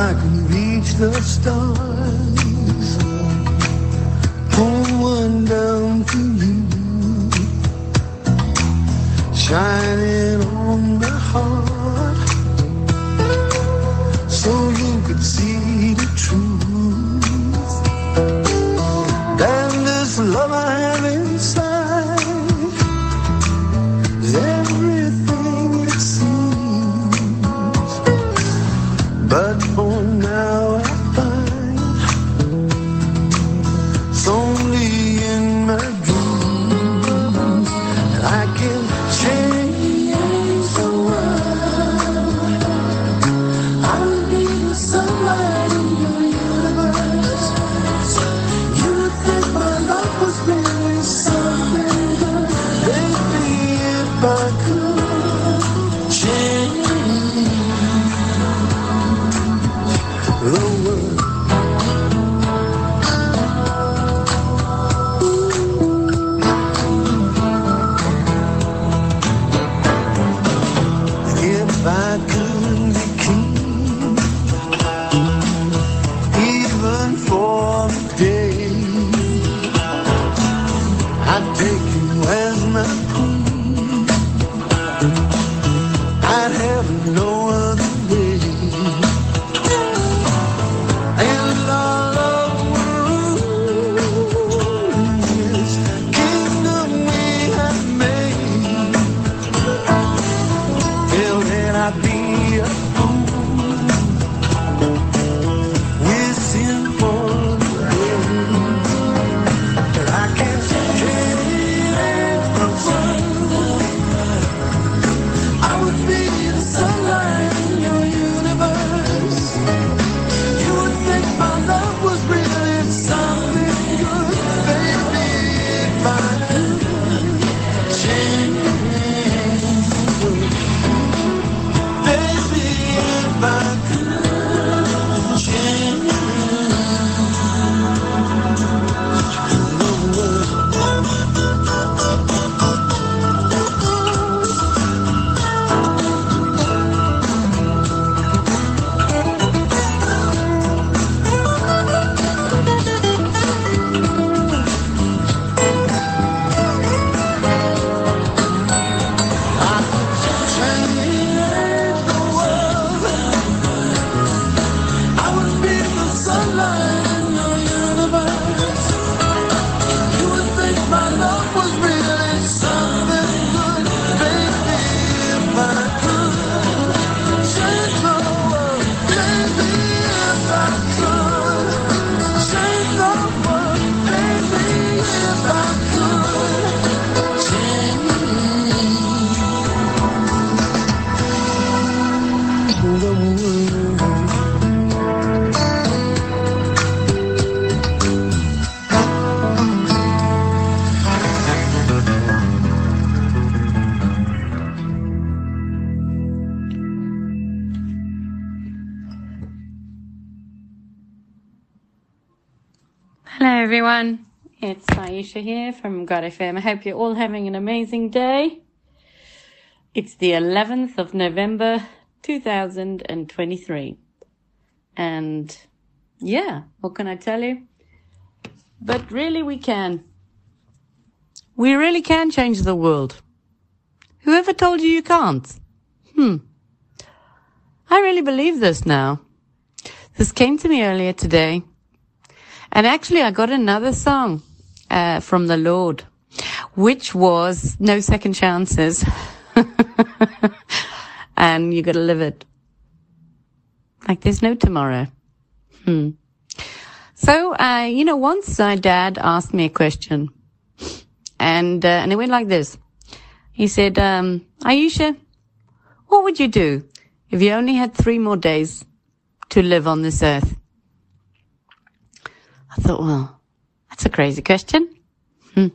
I can reach the stars, pull one down to you, shining on my heart, so you could see It's Aisha here from God FM. I hope you're all having an amazing day. It's the 11th of November, 2023. And yeah, what can I tell you? But really, we can. We really can change the world. Whoever told you you can't? Hmm. I really believe this now. This came to me earlier today. And actually, I got another song uh, from the Lord, which was No Second Chances. and you got to live it. Like there's no tomorrow. Hmm. So, uh, you know, once my dad asked me a question, and uh, and it went like this. He said, um, "Aisha, what would you do if you only had three more days to live on this earth?" I thought, well, that's a crazy question. Hmm.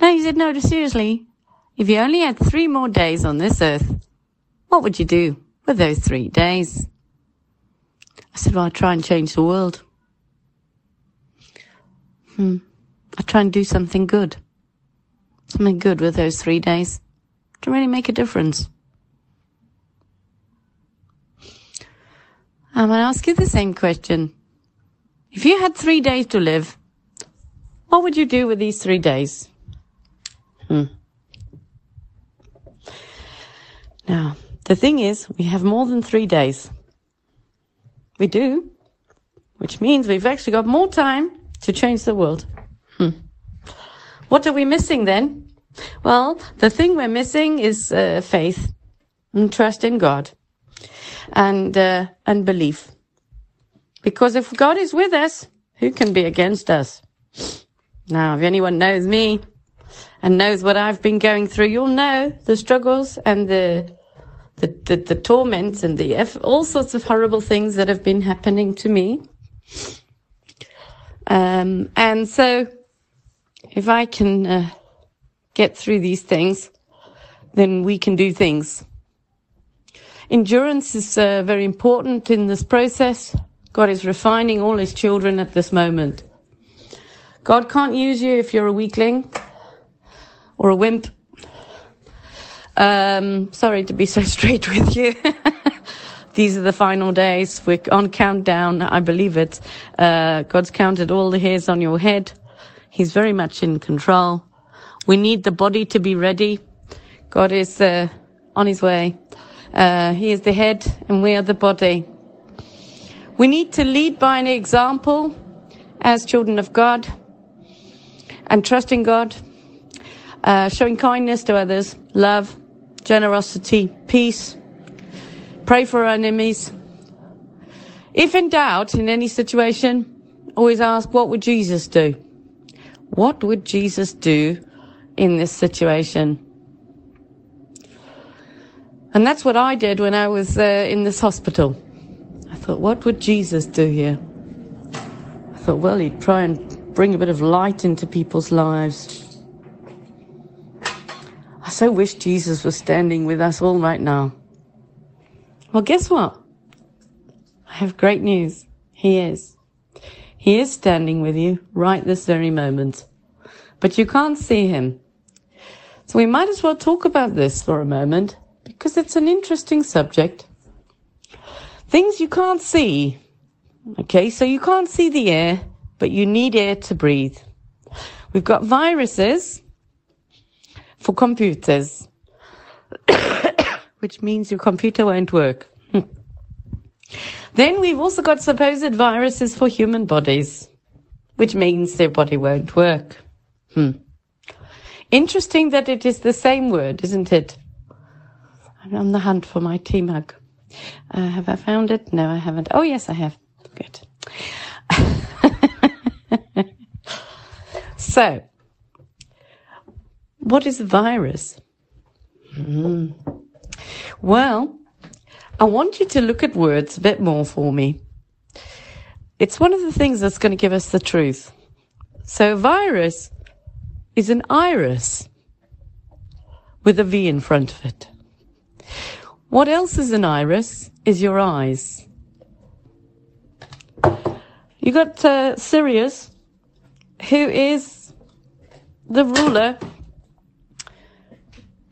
No, he said, no, seriously, if you only had three more days on this earth, what would you do with those three days? I said, well, I'd try and change the world. Hmm. I'd try and do something good. Something good with those three days to really make a difference. I'm going to ask you the same question. If you had three days to live, what would you do with these three days? Hmm. Now, the thing is, we have more than three days. We do, which means we've actually got more time to change the world. Hmm. What are we missing then? Well, the thing we're missing is uh, faith and trust in God and uh, and belief. Because if God is with us, who can be against us? Now, if anyone knows me and knows what I've been going through, you'll know the struggles and the the, the, the torments and the all sorts of horrible things that have been happening to me. Um, and so, if I can uh, get through these things, then we can do things. Endurance is uh, very important in this process. God is refining all his children at this moment. God can't use you if you're a weakling or a wimp. Um, sorry to be so straight with you. These are the final days. We're on countdown. I believe it. Uh, God's counted all the hairs on your head. He's very much in control. We need the body to be ready. God is uh, on his way. Uh, he is the head and we are the body. We need to lead by an example as children of God and trusting God, uh, showing kindness to others, love, generosity, peace, pray for our enemies. If in doubt in any situation, always ask, what would Jesus do? What would Jesus do in this situation? And that's what I did when I was uh, in this hospital. I thought, what would Jesus do here? I thought, well, he'd try and bring a bit of light into people's lives. I so wish Jesus was standing with us all right now. Well, guess what? I have great news. He is. He is standing with you right this very moment. But you can't see him. So we might as well talk about this for a moment because it's an interesting subject. Things you can't see. Okay, so you can't see the air, but you need air to breathe. We've got viruses for computers, which means your computer won't work. then we've also got supposed viruses for human bodies, which means their body won't work. Hmm. Interesting that it is the same word, isn't it? I'm on the hunt for my tea mug. Uh, have I found it? No, I haven't. Oh, yes, I have. Good. so, what is a virus? Mm. Well, I want you to look at words a bit more for me. It's one of the things that's going to give us the truth. So, virus is an iris with a V in front of it. What else is an iris is your eyes. You got uh, Sirius, who is the ruler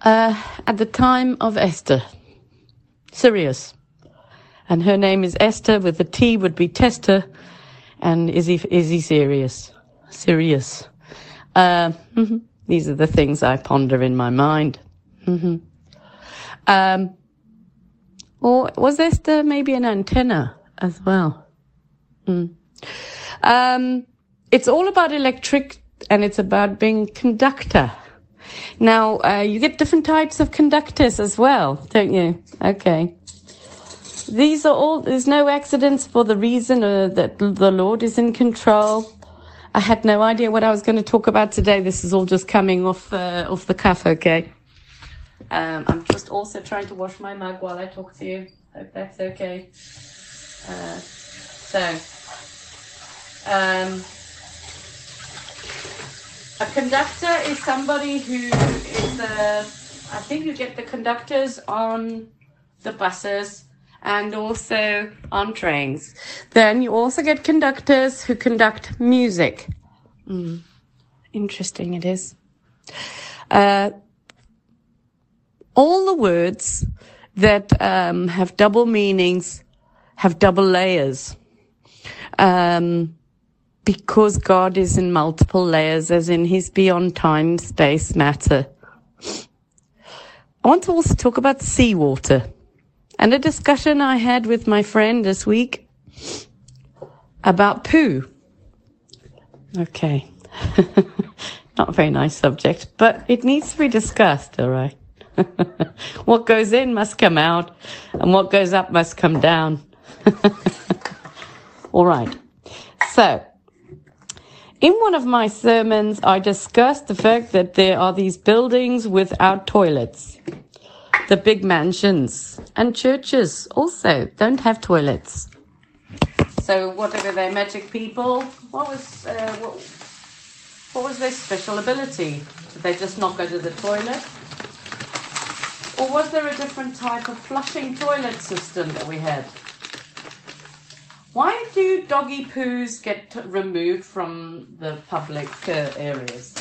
uh, at the time of Esther. Sirius. And her name is Esther, with the T would be Tester, and is he, is he serious? Sirius. Uh, mm-hmm. These are the things I ponder in my mind. Mm-hmm. Um, or was there maybe an antenna as well? Mm. Um, it's all about electric and it's about being conductor. Now, uh, you get different types of conductors as well, don't you? Okay. These are all, there's no accidents for the reason uh, that the Lord is in control. I had no idea what I was going to talk about today. This is all just coming off, uh, off the cuff, okay? Um, I'm just also trying to wash my mug while I talk to you. Hope that's okay. Uh, so, um, a conductor is somebody who is, uh, I think you get the conductors on the buses and also on trains. Then you also get conductors who conduct music. Mm. Interesting it is. Uh, all the words that um, have double meanings have double layers. Um, because God is in multiple layers, as in He's beyond time, space, matter. I want to also talk about seawater and a discussion I had with my friend this week about poo. Okay. Not a very nice subject, but it needs to be discussed, all right? what goes in must come out, and what goes up must come down. all right. So, in one of my sermons, I discussed the fact that there are these buildings without toilets. The big mansions and churches also don't have toilets. So, what are they, magic people? What was uh, what, what was their special ability? Did they just not go to the toilet? Or was there a different type of flushing toilet system that we had? Why do doggy poos get removed from the public uh, areas?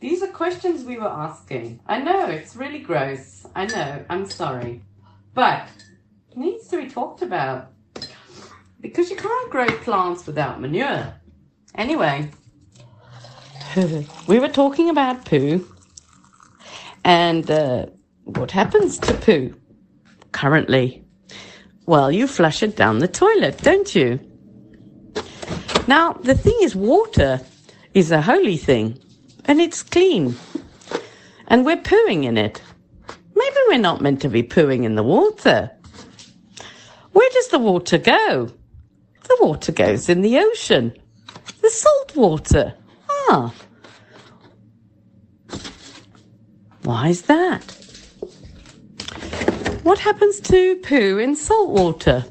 These are questions we were asking. I know, it's really gross. I know, I'm sorry. But it needs to be talked about. Because you can't grow plants without manure. Anyway, we were talking about poo and uh, what happens to poo currently? Well, you flush it down the toilet, don't you? Now, the thing is, water is a holy thing and it's clean. And we're pooing in it. Maybe we're not meant to be pooing in the water. Where does the water go? The water goes in the ocean. The salt water. Why is that? What happens to poo in salt water?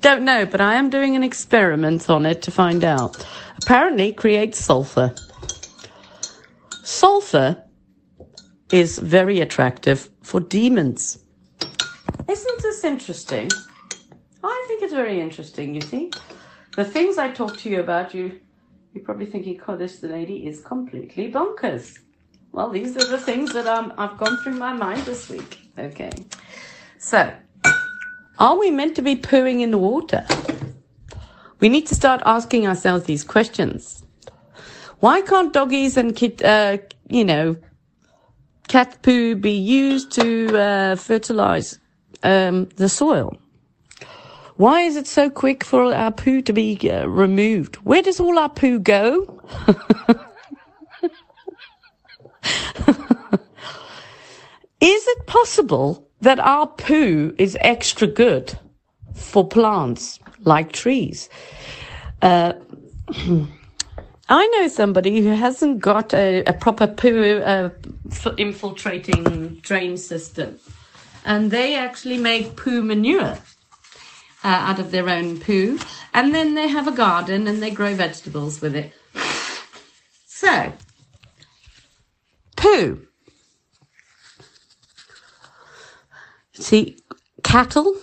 Don't know, but I am doing an experiment on it to find out. Apparently, it creates sulfur. Sulfur is very attractive for demons. Isn't this interesting? I think it's very interesting, you see. The things I talk to you about, you, you're probably thinking, oh, this lady is completely bonkers. Well, these are the things that um, I've gone through my mind this week. Okay. So, are we meant to be pooing in the water? We need to start asking ourselves these questions. Why can't doggies and kid, uh, you know, cat poo be used to uh, fertilize um, the soil? Why is it so quick for our poo to be uh, removed? Where does all our poo go? is it possible that our poo is extra good for plants like trees. Uh, I know somebody who hasn't got a, a proper poo uh, infiltrating drain system, and they actually make poo manure. Uh, out of their own poo, and then they have a garden and they grow vegetables with it. So, poo See, cattle,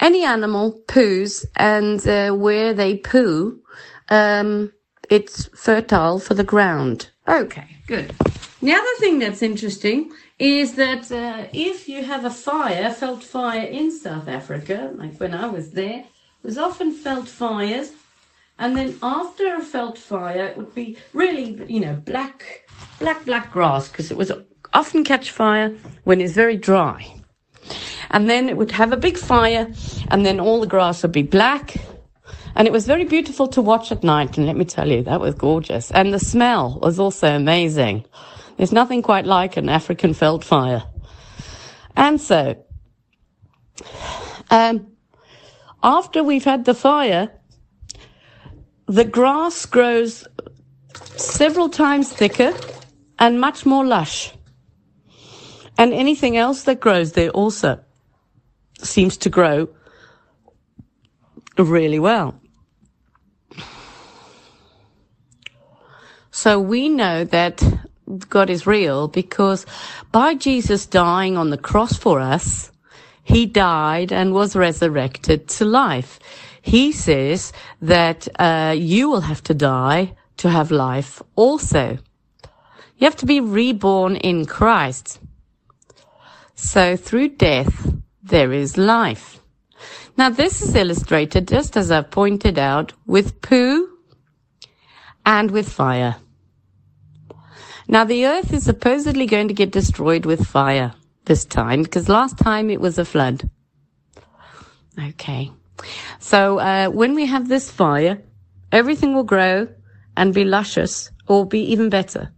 any animal poos, and uh, where they poo, um, it's fertile for the ground. Okay, good. The other thing that's interesting is that uh, if you have a fire, veld fire in South Africa, like when I was there, was often veld fires. And then after a veld fire, it would be really, you know, black, black, black grass because it was often catch fire when it's very dry and then it would have a big fire, and then all the grass would be black. And it was very beautiful to watch at night, and let me tell you, that was gorgeous. And the smell was also amazing. There's nothing quite like an African veld fire. And so, um, after we've had the fire, the grass grows several times thicker and much more lush. And anything else that grows there also seems to grow really well. So we know that God is real because by Jesus dying on the cross for us, he died and was resurrected to life. He says that uh, you will have to die to have life also. You have to be reborn in Christ. So through death, there is life. Now this is illustrated just as I've pointed out with poo and with fire. Now the earth is supposedly going to get destroyed with fire this time because last time it was a flood. Okay. So uh, when we have this fire, everything will grow and be luscious or be even better.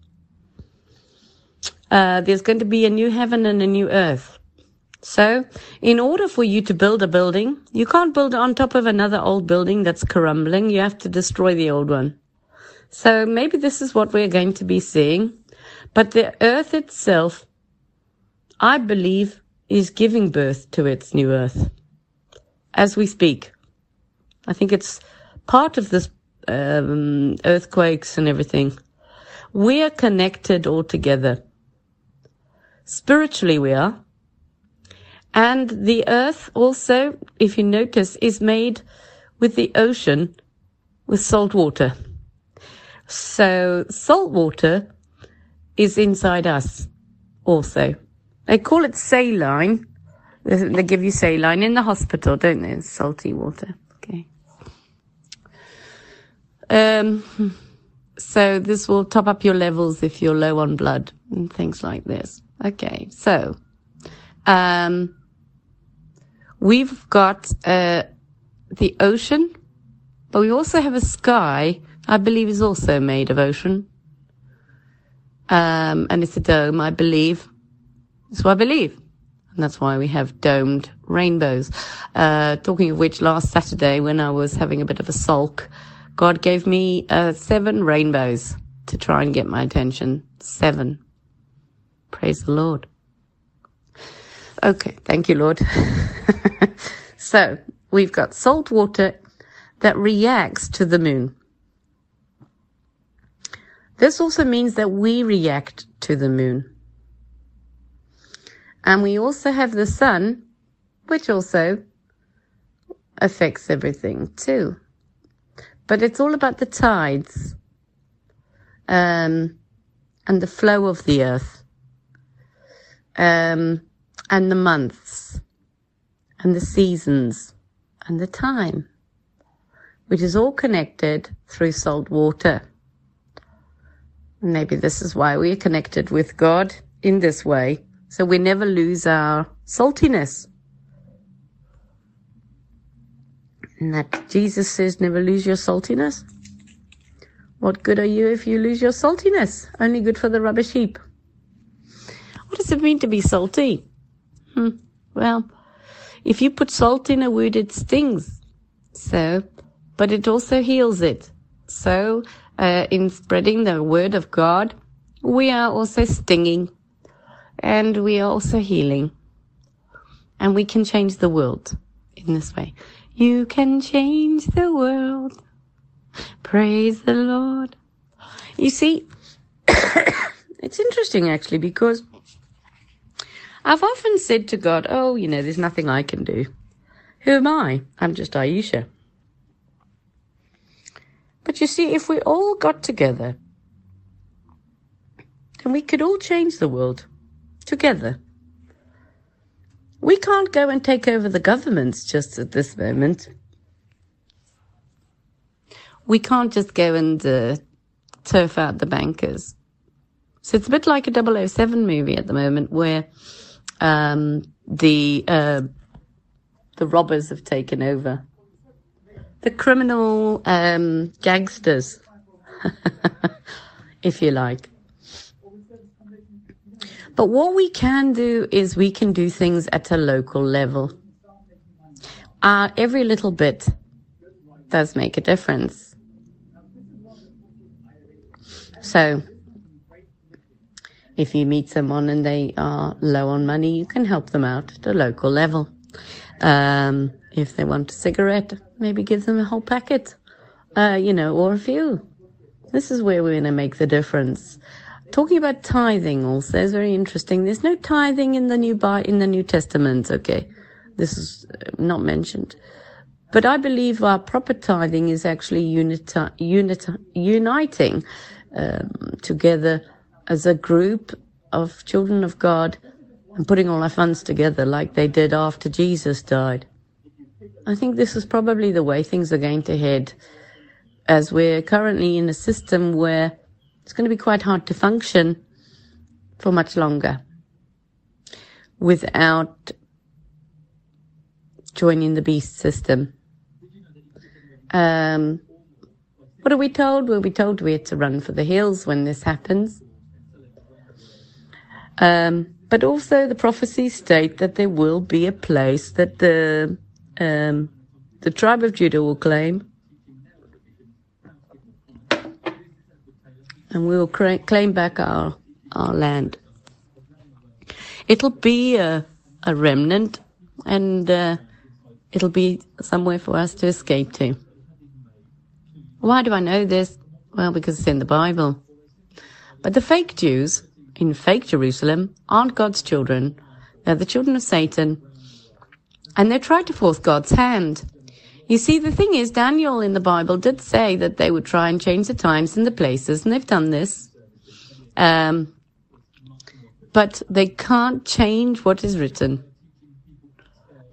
Uh, there's going to be a new heaven and a new earth. So, in order for you to build a building, you can't build on top of another old building that's crumbling. You have to destroy the old one. So maybe this is what we're going to be seeing. But the earth itself, I believe, is giving birth to its new earth as we speak. I think it's part of this um, earthquakes and everything. We are connected all together. Spiritually, we are. And the earth also, if you notice, is made with the ocean with salt water. So salt water is inside us also. They call it saline. They give you saline in the hospital, don't they? It's salty water. Okay. Um, so this will top up your levels if you're low on blood and things like this. Okay. So, um, we've got, uh, the ocean, but we also have a sky, I believe is also made of ocean. Um, and it's a dome, I believe. So I believe. And that's why we have domed rainbows. Uh, talking of which, last Saturday when I was having a bit of a sulk, God gave me uh, seven rainbows to try and get my attention. Seven. Praise the Lord. Okay, thank you, Lord. so we've got salt water that reacts to the moon. This also means that we react to the moon. And we also have the sun, which also affects everything too. But it's all about the tides um, and the flow of the earth um, and the months and the seasons and the time, which is all connected through salt water. Maybe this is why we are connected with God in this way so we never lose our saltiness. And that Jesus says, never lose your saltiness. What good are you if you lose your saltiness? Only good for the rubbish heap. What does it mean to be salty? Hmm. Well, if you put salt in a wound, it stings. So, but it also heals it. So, uh, in spreading the word of God, we are also stinging and we are also healing. And we can change the world in this way. You can change the world. Praise the Lord. You see, it's interesting actually because I've often said to God, oh, you know, there's nothing I can do. Who am I? I'm just Aisha. But you see, if we all got together, then we could all change the world together. We can't go and take over the governments just at this moment. We can't just go and uh, turf out the bankers. So it's a bit like a 007 movie at the moment where um, the uh, the robbers have taken over. The criminal um, gangsters, if you like. But what we can do is we can do things at a local level. Uh, every little bit does make a difference. So, if you meet someone and they are low on money, you can help them out at a local level. Um, if they want a cigarette, maybe give them a whole packet, uh, you know, or a few. This is where we're going to make the difference. Talking about tithing also is very interesting. There's no tithing in the new Bi- in the New Testament. Okay, this is uh, not mentioned, but I believe our proper tithing is actually uniti- uniti- uniting um, together as a group of children of God and putting all our funds together like they did after Jesus died. I think this is probably the way things are going to head as we're currently in a system where it's going to be quite hard to function for much longer without joining the beast system. Um, what are we told? We'll be told we had to run for the hills when this happens. Um, but also the prophecies state that there will be a place that the um, the tribe of Judah will claim, and we will cra- claim back our our land. It'll be a a remnant, and uh, it'll be somewhere for us to escape to. Why do I know this? Well, because it's in the Bible. But the fake Jews in fake Jerusalem aren't God's children. They're the children of Satan. And they tried to force God's hand. You see, the thing is, Daniel in the Bible did say that they would try and change the times and the places, and they've done this. Um, but they can't change what is written.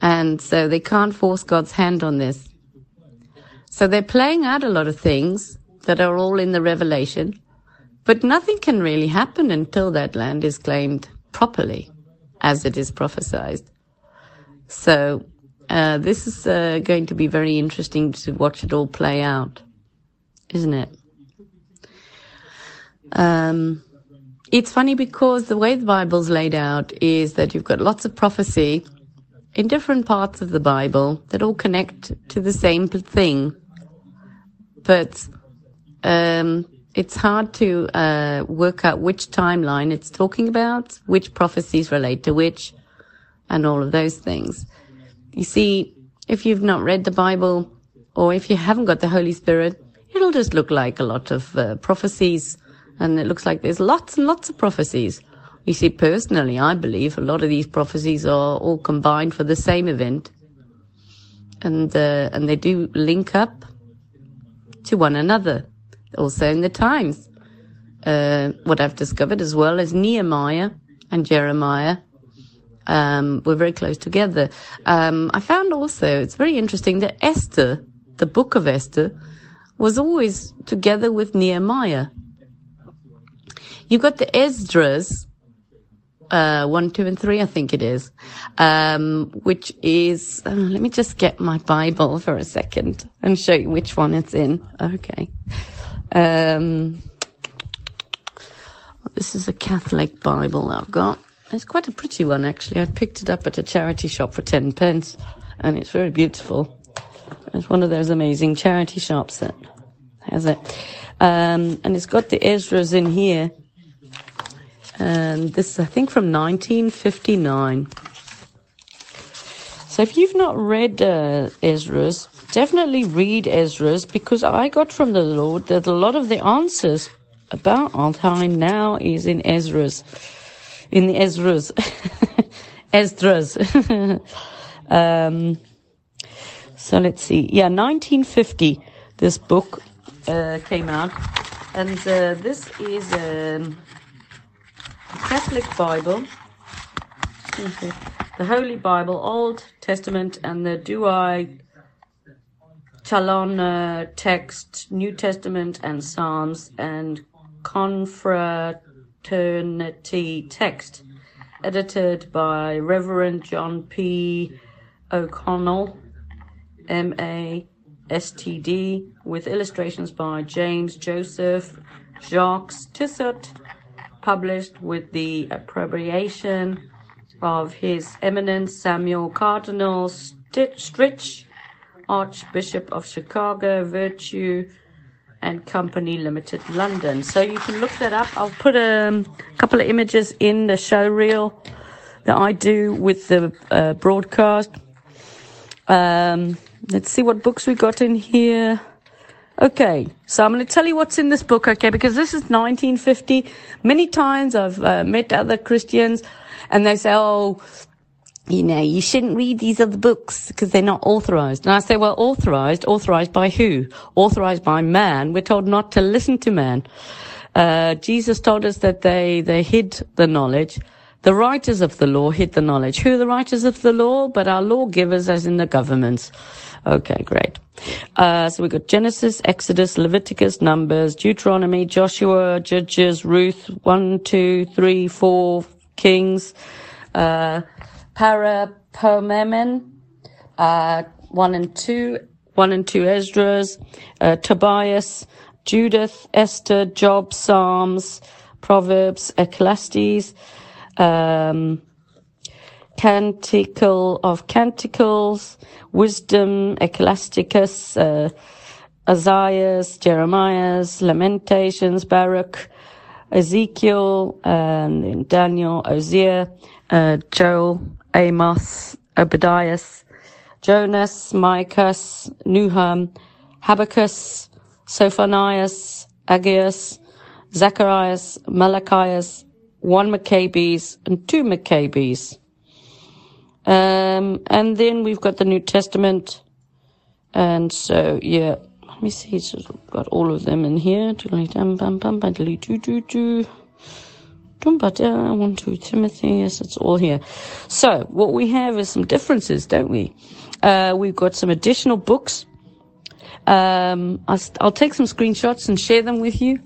And so they can't force God's hand on this. So they're playing out a lot of things that are all in the revelation, but nothing can really happen until that land is claimed properly as it is prophesied. So uh, this is uh, going to be very interesting to watch it all play out, isn't it? Um, it's funny because the way the Bible's laid out is that you've got lots of prophecy in different parts of the Bible that all connect to the same thing. But um, it's hard to uh, work out which timeline it's talking about, which prophecies relate to which, and all of those things. You see, if you've not read the Bible, or if you haven't got the Holy Spirit, it'll just look like a lot of uh, prophecies, and it looks like there's lots and lots of prophecies. You see, personally, I believe a lot of these prophecies are all combined for the same event, and uh, and they do link up to one another. Also in the times, uh, what I've discovered as well is Nehemiah and Jeremiah um, were very close together. Um, I found also it's very interesting that Esther, the book of Esther, was always together with Nehemiah. You've got the Esdras, uh, one, two, and three, I think it is, um, which is, uh, let me just get my Bible for a second and show you which one it's in. Okay. Um, this is a Catholic Bible I've got. It's quite a pretty one, actually. I picked it up at a charity shop for 10 pence, and it's very beautiful. It's one of those amazing charity shops that has it. Um, and it's got the Ezras in here. And this is, I think, from 1959. So if you've not read uh, Esdras, definitely read Ezra's because I got from the Lord that a lot of the answers about time now is in Esdras, in the Ezra's. Ezra's. um, so let's see. Yeah, 1950, this book uh, came out, and uh, this is um, a Catholic Bible. The Holy Bible, Old Testament, and the Douay Challoner text, New Testament and Psalms, and Confraternity text, edited by Reverend John P. O'Connell, M.A. STD, with illustrations by James Joseph Jacques Tissot, published with the appropriation of His Eminence Samuel Cardinal Stritch, Archbishop of Chicago, Virtue and Company Limited, London. So you can look that up. I'll put a couple of images in the show reel that I do with the uh, broadcast. Um, let's see what books we got in here. Okay, so I'm going to tell you what's in this book, okay, because this is 1950. Many times I've uh, met other Christians and they say, oh, you know, you shouldn't read these other books because they're not authorized. And I say, well, authorized, authorized by who? Authorized by man. We're told not to listen to man. Uh, Jesus told us that they, they hid the knowledge The writers of the law hid the knowledge. Who are the writers of the law? But our lawgivers, as in the governments. Okay, great. Uh, so we've got Genesis, Exodus, Leviticus, Numbers, Deuteronomy, Joshua, Judges, Ruth, one, two, three, four, Kings, uh, Parapomemen, uh, one and two, one and two Esdras, uh, Tobias, Judith, Esther, Job, Psalms, Proverbs, Ecclesiastes, um, Canticle of Canticles, Wisdom, Ecclesiasticus, uh, Isaiah's, Jeremiah's, Lamentations, Baruch, Ezekiel, and Daniel, Hosea, uh, Joel, Amos, Obadiah, Jonas, Micah, Nuham, Habakkuk, Sophonias, Aggeus, Zacharias, Malachias, one Maccabees, and two Maccabees. Um, and then we've got the New Testament. And so, yeah, let me see. We've got all of them in here. One, two, Timothy. Yes, it's all here. So what we have is some differences, don't we? Uh, we've got some additional books. Um, I'll, I'll take some screenshots and share them with you.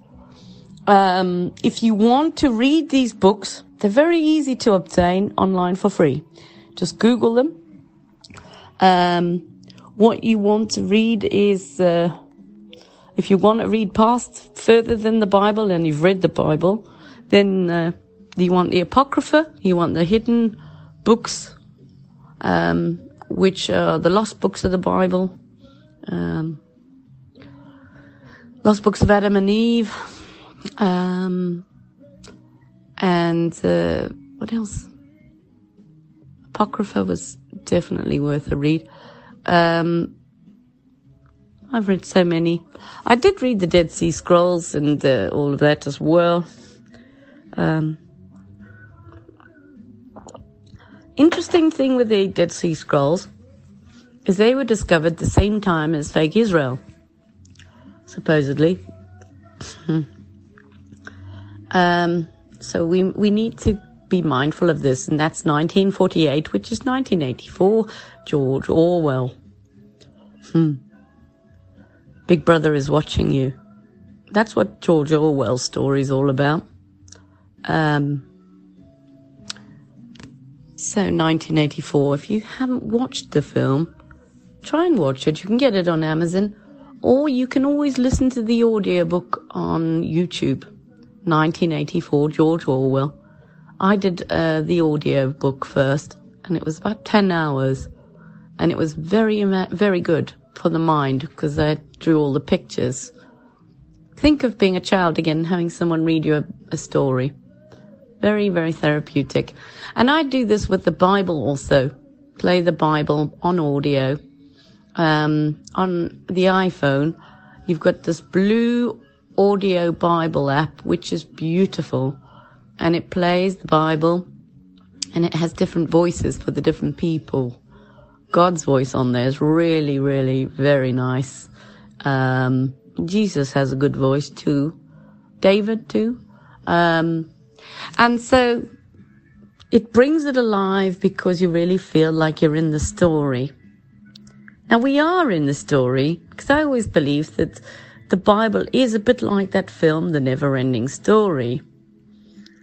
Um, if you want to read these books, they're very easy to obtain online for free. Just Google them. Um, what you want to read is, uh, if you want to read past further than the Bible and you've read the Bible, then uh, you want the Apocrypha, you want the hidden books, um, which are the lost books of the Bible, um, lost books of Adam and Eve, um, and uh, what else? Apocrypha was definitely worth a read. Um, I've read so many. I did read the Dead Sea Scrolls and uh, all of that as well. Um, interesting thing with the Dead Sea Scrolls is they were discovered the same time as fake Israel, supposedly. um, so we we need to be mindful of this, and that's 1948, which is 1984. George Orwell. Hmm. Big Brother is watching you. That's what George Orwell's story is all about. Um, so 1984. If you haven't watched the film, try and watch it. You can get it on Amazon, or you can always listen to the audiobook on YouTube. 1984, George Orwell. I did uh, the audio book first, and it was about 10 hours, and it was very, very good for the mind because I drew all the pictures. Think of being a child again having someone read you a, a story. Very, very therapeutic. And I do this with the Bible also. Play the Bible on audio. Um, on the iPhone, you've got this blue audio Bible app, which is beautiful and it plays the Bible and it has different voices for the different people. God's voice on there is really, really very nice. Um, Jesus has a good voice too. David too. Um, and so it brings it alive because you really feel like you're in the story. Now we are in the story because I always believe that the Bible is a bit like that film, The Never Ending Story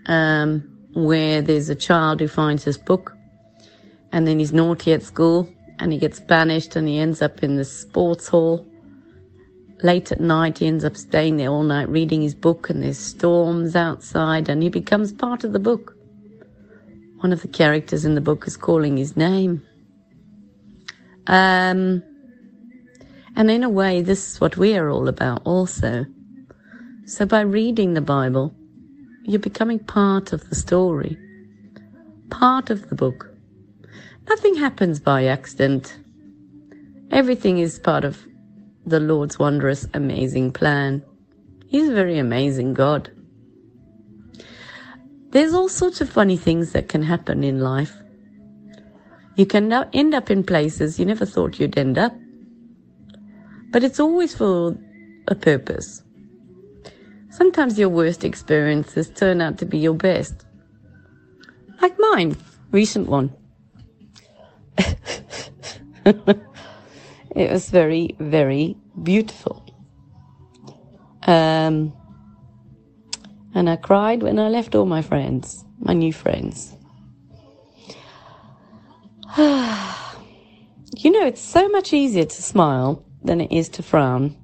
um, where there's a child who finds his book and then he's naughty at school and he gets banished and he ends up in the sports hall. Late at night, he ends up staying there all night reading his book and there's storms outside and he becomes part of the book. One of the characters in the book is calling his name. Um, and in a way, this is what we are all about also. So by reading the Bible, you're becoming part of the story, part of the book. Nothing happens by accident. Everything is part of the Lord's wondrous, amazing plan. He's a very amazing God. There's all sorts of funny things that can happen in life. You can end up in places you never thought you'd end up. But it's always for a purpose. Sometimes your worst experiences turn out to be your best. like mine, recent one. it was very, very beautiful. Um, and I cried when I left all my friends, my new friends. you know, it's so much easier to smile than it is to frown.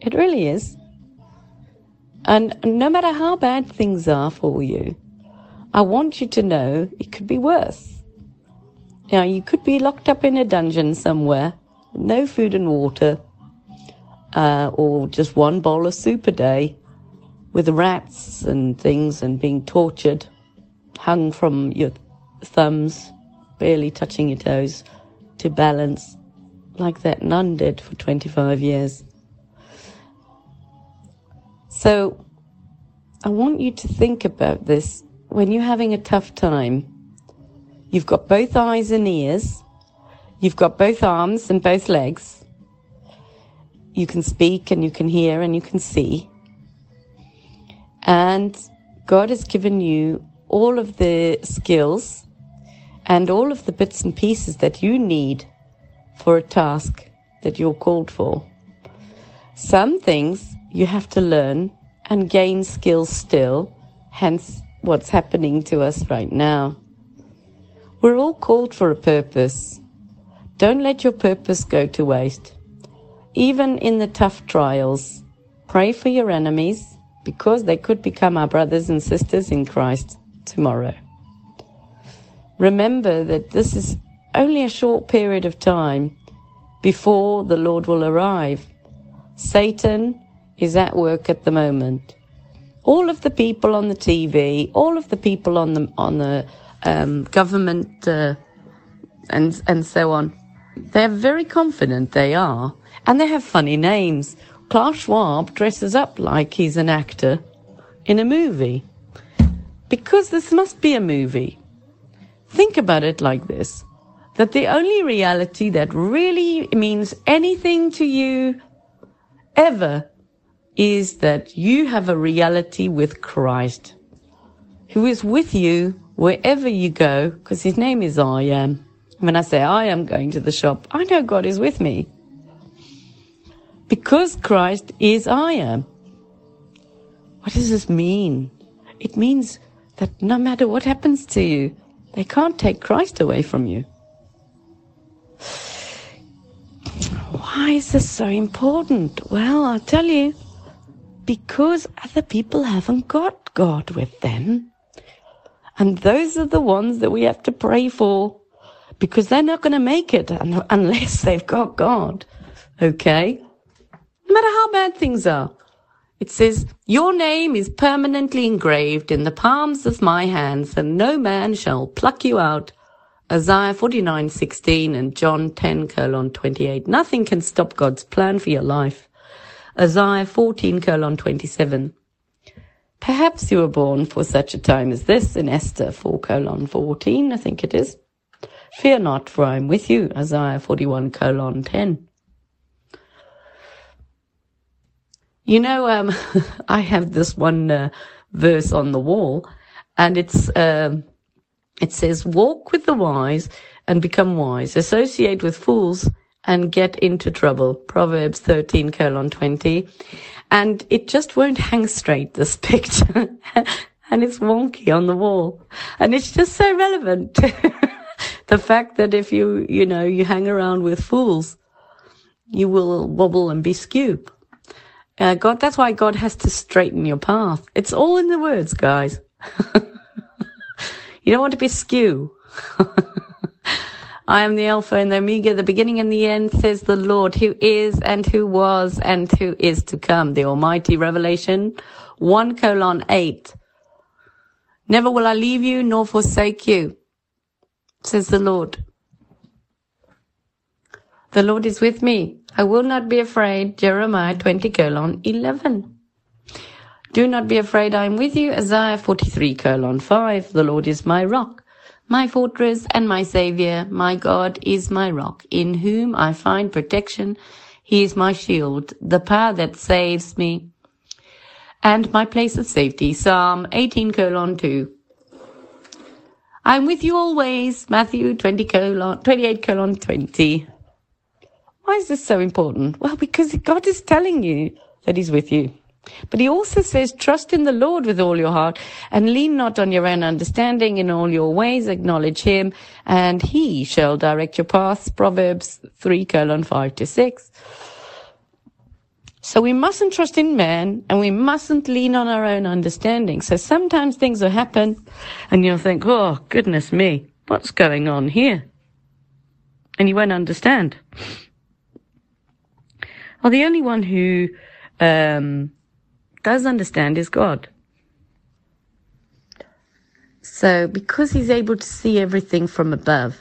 It really is. And no matter how bad things are for you, I want you to know it could be worse. Now, you could be locked up in a dungeon somewhere, no food and water, uh, or just one bowl of soup a day, with rats and things and being tortured, hung from your thumbs, barely touching your toes, to balance, like that nun did for 25 years. So, I want you to think about this when you're having a tough time. You've got both eyes and ears. You've got both arms and both legs. You can speak and you can hear and you can see. And God has given you all of the skills and all of the bits and pieces that you need for a task that you're called for. Some things you have to learn and gain skills still, hence what's happening to us right now. We're all called for a purpose. Don't let your purpose go to waste. Even in the tough trials, pray for your enemies because they could become our brothers and sisters in Christ tomorrow. Remember that this is only a short period of time before the Lord will arrive. Satan is at work at the moment. All of the people on the TV, all of the people on the on the um, government uh, and and so on, they're very confident they are, and they have funny names. Klaus Schwab dresses up like he's an actor in a movie. Because this must be a movie. Think about it like this that the only reality that really means anything to you ever is that you have a reality with Christ, who is with you wherever you go, because his name is I am. When I say I am going to the shop, I know God is with me because Christ is I am. What does this mean? It means that no matter what happens to you, they can't take Christ away from you. Why is this so important? Well, I'll tell you. Because other people haven't got God with them. And those are the ones that we have to pray for. Because they're not going to make it unless they've got God. Okay? no matter how bad things are. It says, Your name is permanently engraved in the palms of my hands, and no man shall pluck you out. Isaiah 49:16 and John 10 colon 28. Nothing can stop God's plan for your life. Isaiah 14 colon 27. Perhaps you were born for such a time as this in Esther 4 colon 14, I think it is. Fear not, for I am with you. Isaiah 41 colon 10. You know, um, I have this one uh, verse on the wall, and it's um, it says, "Walk with the wise and become wise. Associate with fools and get into trouble." Proverbs thirteen colon twenty, and it just won't hang straight. This picture, and it's wonky on the wall, and it's just so relevant. the fact that if you you know you hang around with fools, you will wobble and be skew. Uh, God, that's why God has to straighten your path. It's all in the words, guys. you don't want to be skew. I am the Alpha and the Omega, the beginning and the end, says the Lord, who is and who was and who is to come. The Almighty Revelation 1 colon 8. Never will I leave you nor forsake you, says the Lord. The Lord is with me. I will not be afraid. Jeremiah 20 colon 11. Do not be afraid. I am with you. Isaiah 43 colon 5. The Lord is my rock, my fortress and my savior. My God is my rock in whom I find protection. He is my shield, the power that saves me and my place of safety. Psalm 18 colon 2. I'm with you always, Matthew 20 colon, 28 colon 20. Why is this so important? Well, because God is telling you that He's with you. But He also says, trust in the Lord with all your heart and lean not on your own understanding in all your ways, acknowledge Him and He shall direct your paths. Proverbs 3 colon 5 to 6. So we mustn't trust in man and we mustn't lean on our own understanding. So sometimes things will happen and you'll think, oh, goodness me, what's going on here? And you won't understand. Well, the only one who um, does understand is God. So, because He's able to see everything from above,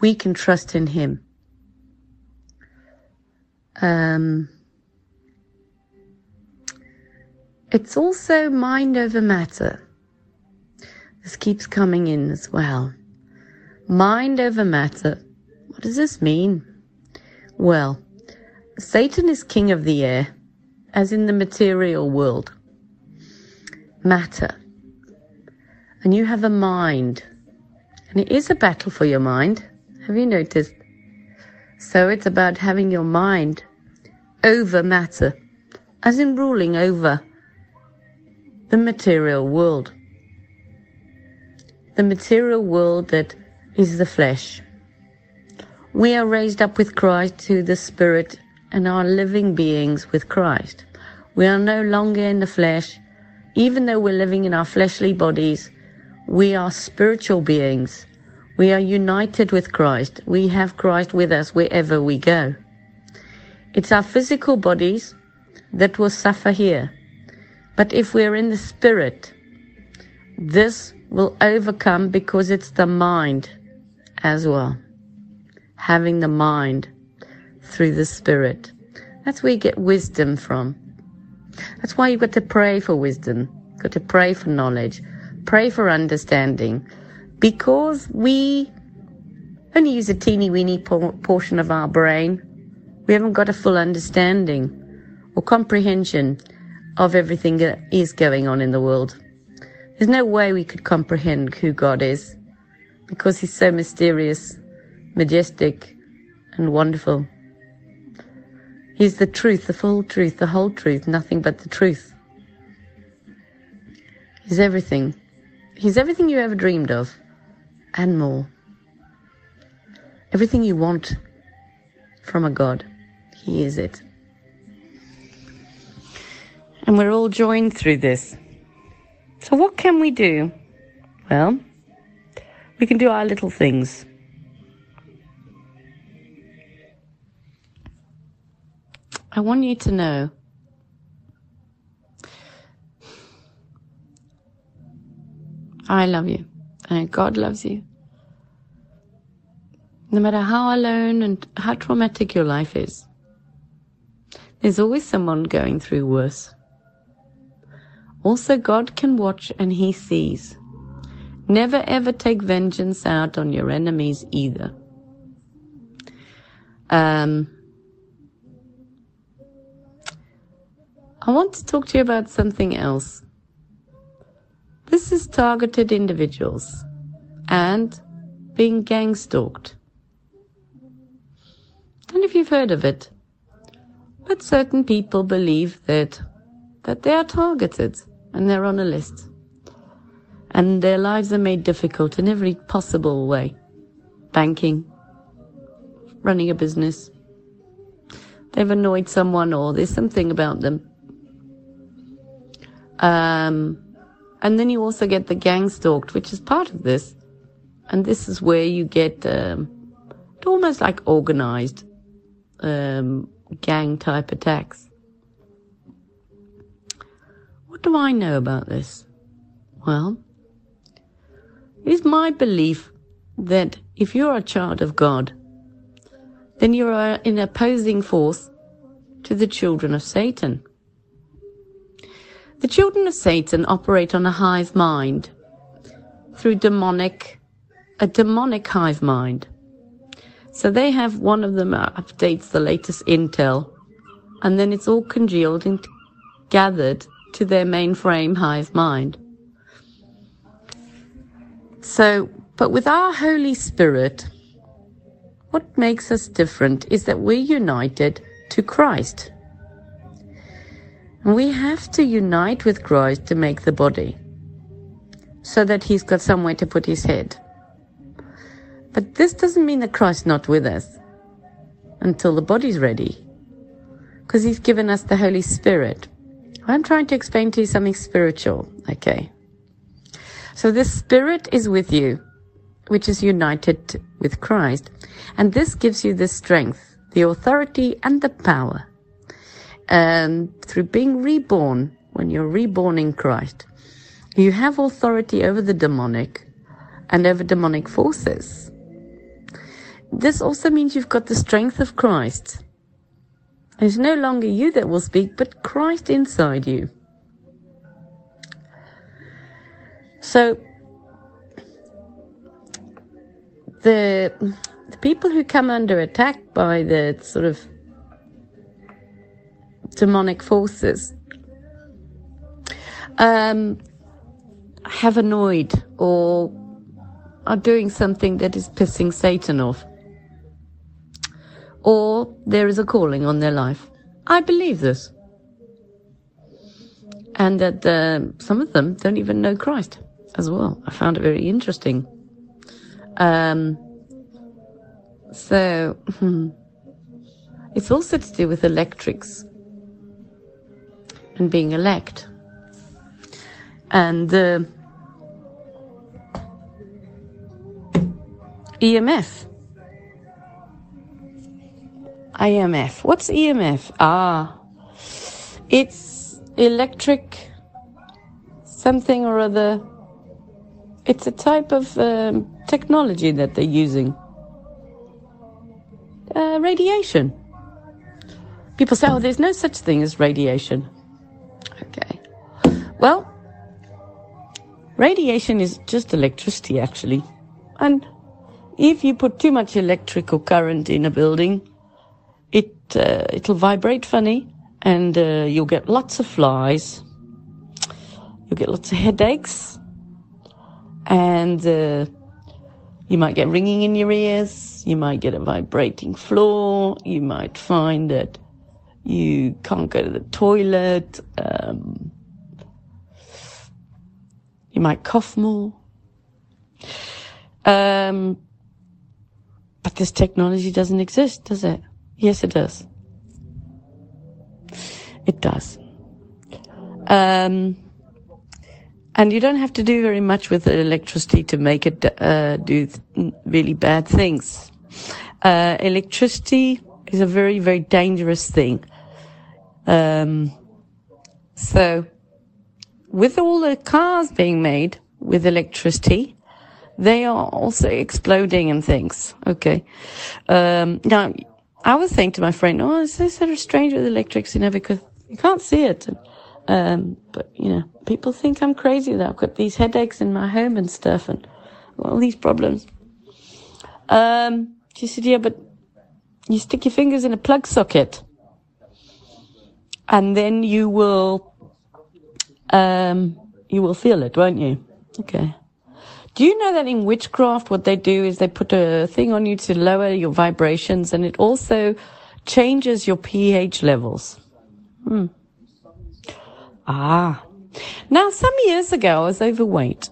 we can trust in Him. Um, it's also mind over matter. This keeps coming in as well. Mind over matter. What does this mean? Well, Satan is king of the air, as in the material world. Matter. And you have a mind. And it is a battle for your mind. Have you noticed? So it's about having your mind over matter, as in ruling over the material world. The material world that is the flesh. We are raised up with Christ to the Spirit and are living beings with Christ. We are no longer in the flesh. Even though we're living in our fleshly bodies, we are spiritual beings. We are united with Christ. We have Christ with us wherever we go. It's our physical bodies that will suffer here. But if we're in the Spirit, this will overcome because it's the mind as well having the mind through the Spirit. That's where you get wisdom from. That's why you've got to pray for wisdom, you've got to pray for knowledge, pray for understanding, because we only use a teeny weeny portion of our brain. We haven't got a full understanding or comprehension of everything that is going on in the world. There's no way we could comprehend who God is because He's so mysterious majestic, and wonderful. He's the truth, the full truth, the whole truth, nothing but the truth. He's everything. He's everything you ever dreamed of, and more. Everything you want from a God, He is it. And we're all joined through this. So, what can we do? Well, we can do our little things. I want you to know I love you and God loves you. No matter how alone and how traumatic your life is, there's always someone going through worse. Also, God can watch and He sees. Never ever take vengeance out on your enemies either. Um, I want to talk to you about something else. This is targeted individuals and being gang stalked. I don't know if you've heard of it, but certain people believe that that they are targeted and they're on a list. And their lives are made difficult in every possible way. Banking, running a business. They've annoyed someone or there's something about them um, and then you also get the gang stalked, which is part of this. And this is where you get um, almost like organized um, gang type attacks. What do I know about this? Well, it is my belief that if you're a child of God, then you're an opposing force to the children of Satan. The children of Satan operate on a hive mind through demonic, a demonic hive mind. So they have one of them updates the latest intel, and then it's all congealed and gathered to their mainframe hive mind. So, but with our Holy Spirit, what makes us different is that we're united to Christ. And we have to unite with Christ to make the body so that he's got somewhere to put his head. But this doesn't mean that Christ's not with us until the body's ready because he's given us the Holy Spirit. I'm trying to explain to you something spiritual, okay? So this Spirit is with you, which is united with Christ, and this gives you the strength, the authority, and the power. And through being reborn, when you're reborn in Christ, you have authority over the demonic and over demonic forces. This also means you've got the strength of Christ it's no longer you that will speak, but Christ inside you. So, the, the people who come under attack by the sort of demonic forces um, have annoyed or are doing something that is pissing Satan off or there is a calling on their life. I believe this. And that uh, some of them don't even know Christ as well. I found it very interesting. Um, so, hmm, it's also to do with electrics and being elect. And uh, EMF EMF. What's EMF? Ah, it's electric something or other. It's a type of um, technology that they're using. Uh, radiation. People say, oh, there's no such thing as radiation. Okay. Well, radiation is just electricity, actually. And if you put too much electrical current in a building, uh, it'll vibrate funny, and uh, you'll get lots of flies. You'll get lots of headaches, and uh, you might get ringing in your ears. You might get a vibrating floor. You might find that you can't go to the toilet. Um, you might cough more. Um, but this technology doesn't exist, does it? Yes, it does. It does. Um, and you don't have to do very much with electricity to make it uh, do really bad things. Uh, electricity is a very, very dangerous thing. Um, so, with all the cars being made with electricity, they are also exploding and things. Okay. Um, now, I was saying to my friend, "Oh, it's so sort of strange with electrics, you know, because you can't see it." And, um, but you know, people think I'm crazy that I've got these headaches in my home and stuff, and all these problems. Um, she said, "Yeah, but you stick your fingers in a plug socket, and then you will, um, you will feel it, won't you?" Okay. Do you know that in witchcraft, what they do is they put a thing on you to lower your vibrations and it also changes your pH levels? Hmm. Ah. Now, some years ago, I was overweight.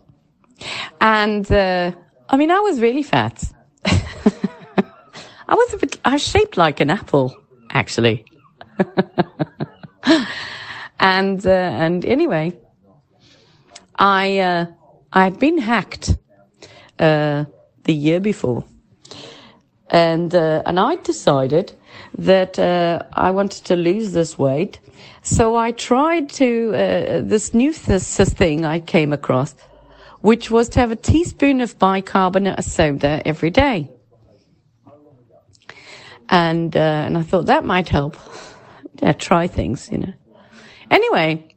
And, uh, I mean, I was really fat. I was a bit, I was shaped like an apple, actually. and, uh, and anyway, I, uh, I'd been hacked uh, the year before, and uh, and I decided that uh, I wanted to lose this weight, so I tried to uh, this new th- thing I came across, which was to have a teaspoon of bicarbonate of soda every day, and uh, and I thought that might help. yeah, try things, you know. Anyway,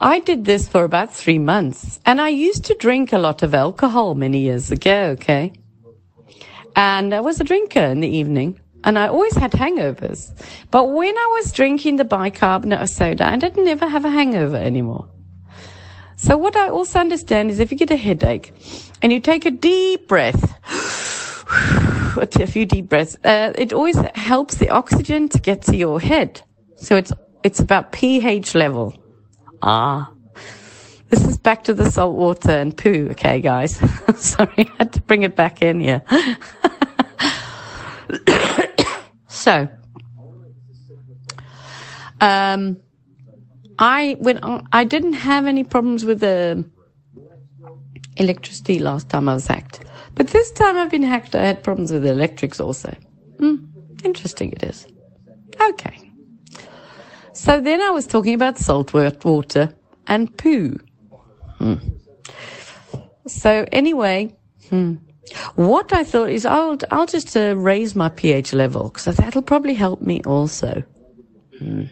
I did this for about three months and I used to drink a lot of alcohol many years ago, okay? And I was a drinker in the evening and I always had hangovers. But when I was drinking the bicarbonate of soda, I didn't ever have a hangover anymore. So what I also understand is if you get a headache and you take a deep breath, a few deep breaths, uh, it always helps the oxygen to get to your head. So it's, it's about pH level. Ah. This is back to the salt water and poo, okay, guys? Sorry, I had to bring it back in here. so, um, I when I didn't have any problems with the electricity last time I was hacked, but this time I've been hacked. I had problems with the electrics also. Mm, interesting it is. Okay. So then I was talking about salt water and poo. Hmm. So anyway, hmm. what I thought is I'll I'll just uh, raise my pH level because that'll probably help me also. Hmm.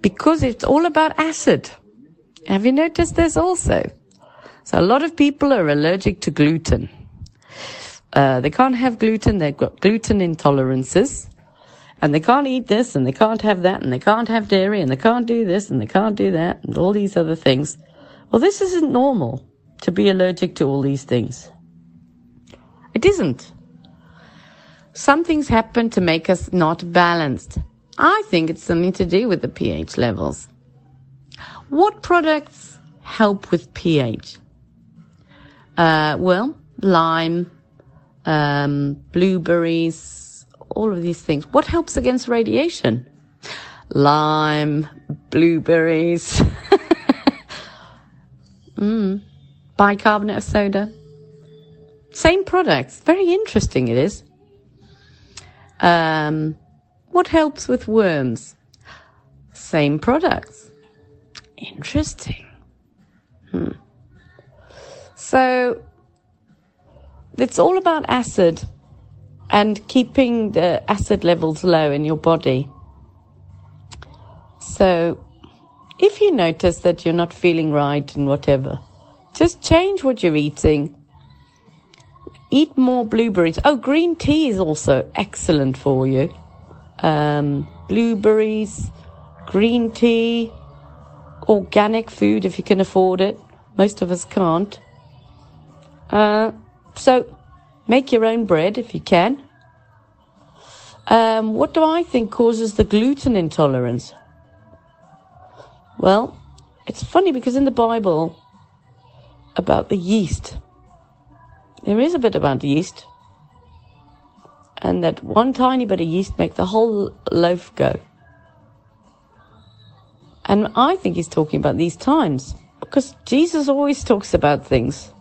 Because it's all about acid. Have you noticed this also? So a lot of people are allergic to gluten. Uh, they can't have gluten. They've got gluten intolerances and they can't eat this and they can't have that and they can't have dairy and they can't do this and they can't do that and all these other things. Well, this isn't normal to be allergic to all these things. It isn't. Something's happened to make us not balanced. I think it's something to do with the pH levels. What products help with pH? Uh, well, lime, um, blueberries, all of these things. What helps against radiation? Lime, blueberries. mm. Bicarbonate of soda. Same products. Very interesting it is. Um, what helps with worms? Same products. Interesting. Hmm. So it's all about acid and keeping the acid levels low in your body. So if you notice that you're not feeling right and whatever, just change what you're eating. Eat more blueberries. Oh, green tea is also excellent for you um, blueberries, green tea, organic food if you can afford it. Most of us can't. Uh, so make your own bread if you can. Um, what do I think causes the gluten intolerance? Well, it's funny because in the Bible about the yeast, there is a bit about the yeast and that one tiny bit of yeast make the whole loaf go. And I think he's talking about these times because Jesus always talks about things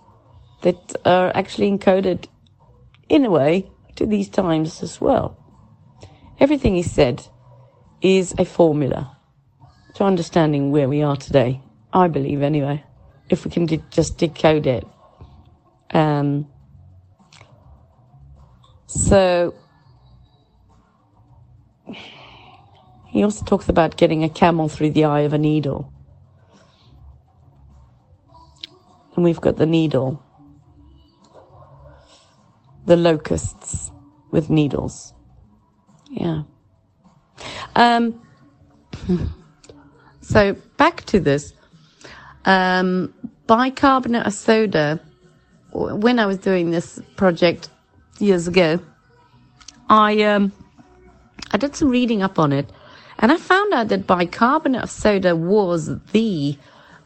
that are actually encoded in a way to these times as well. Everything he said is a formula to understanding where we are today. I believe anyway, if we can de- just decode it. Um, so he also talks about getting a camel through the eye of a needle. And we've got the needle, the locusts with needles. Yeah. Um, so back to this. Um, bicarbonate of soda, when I was doing this project years ago, I um, I did some reading up on it, and I found out that bicarbonate of soda was the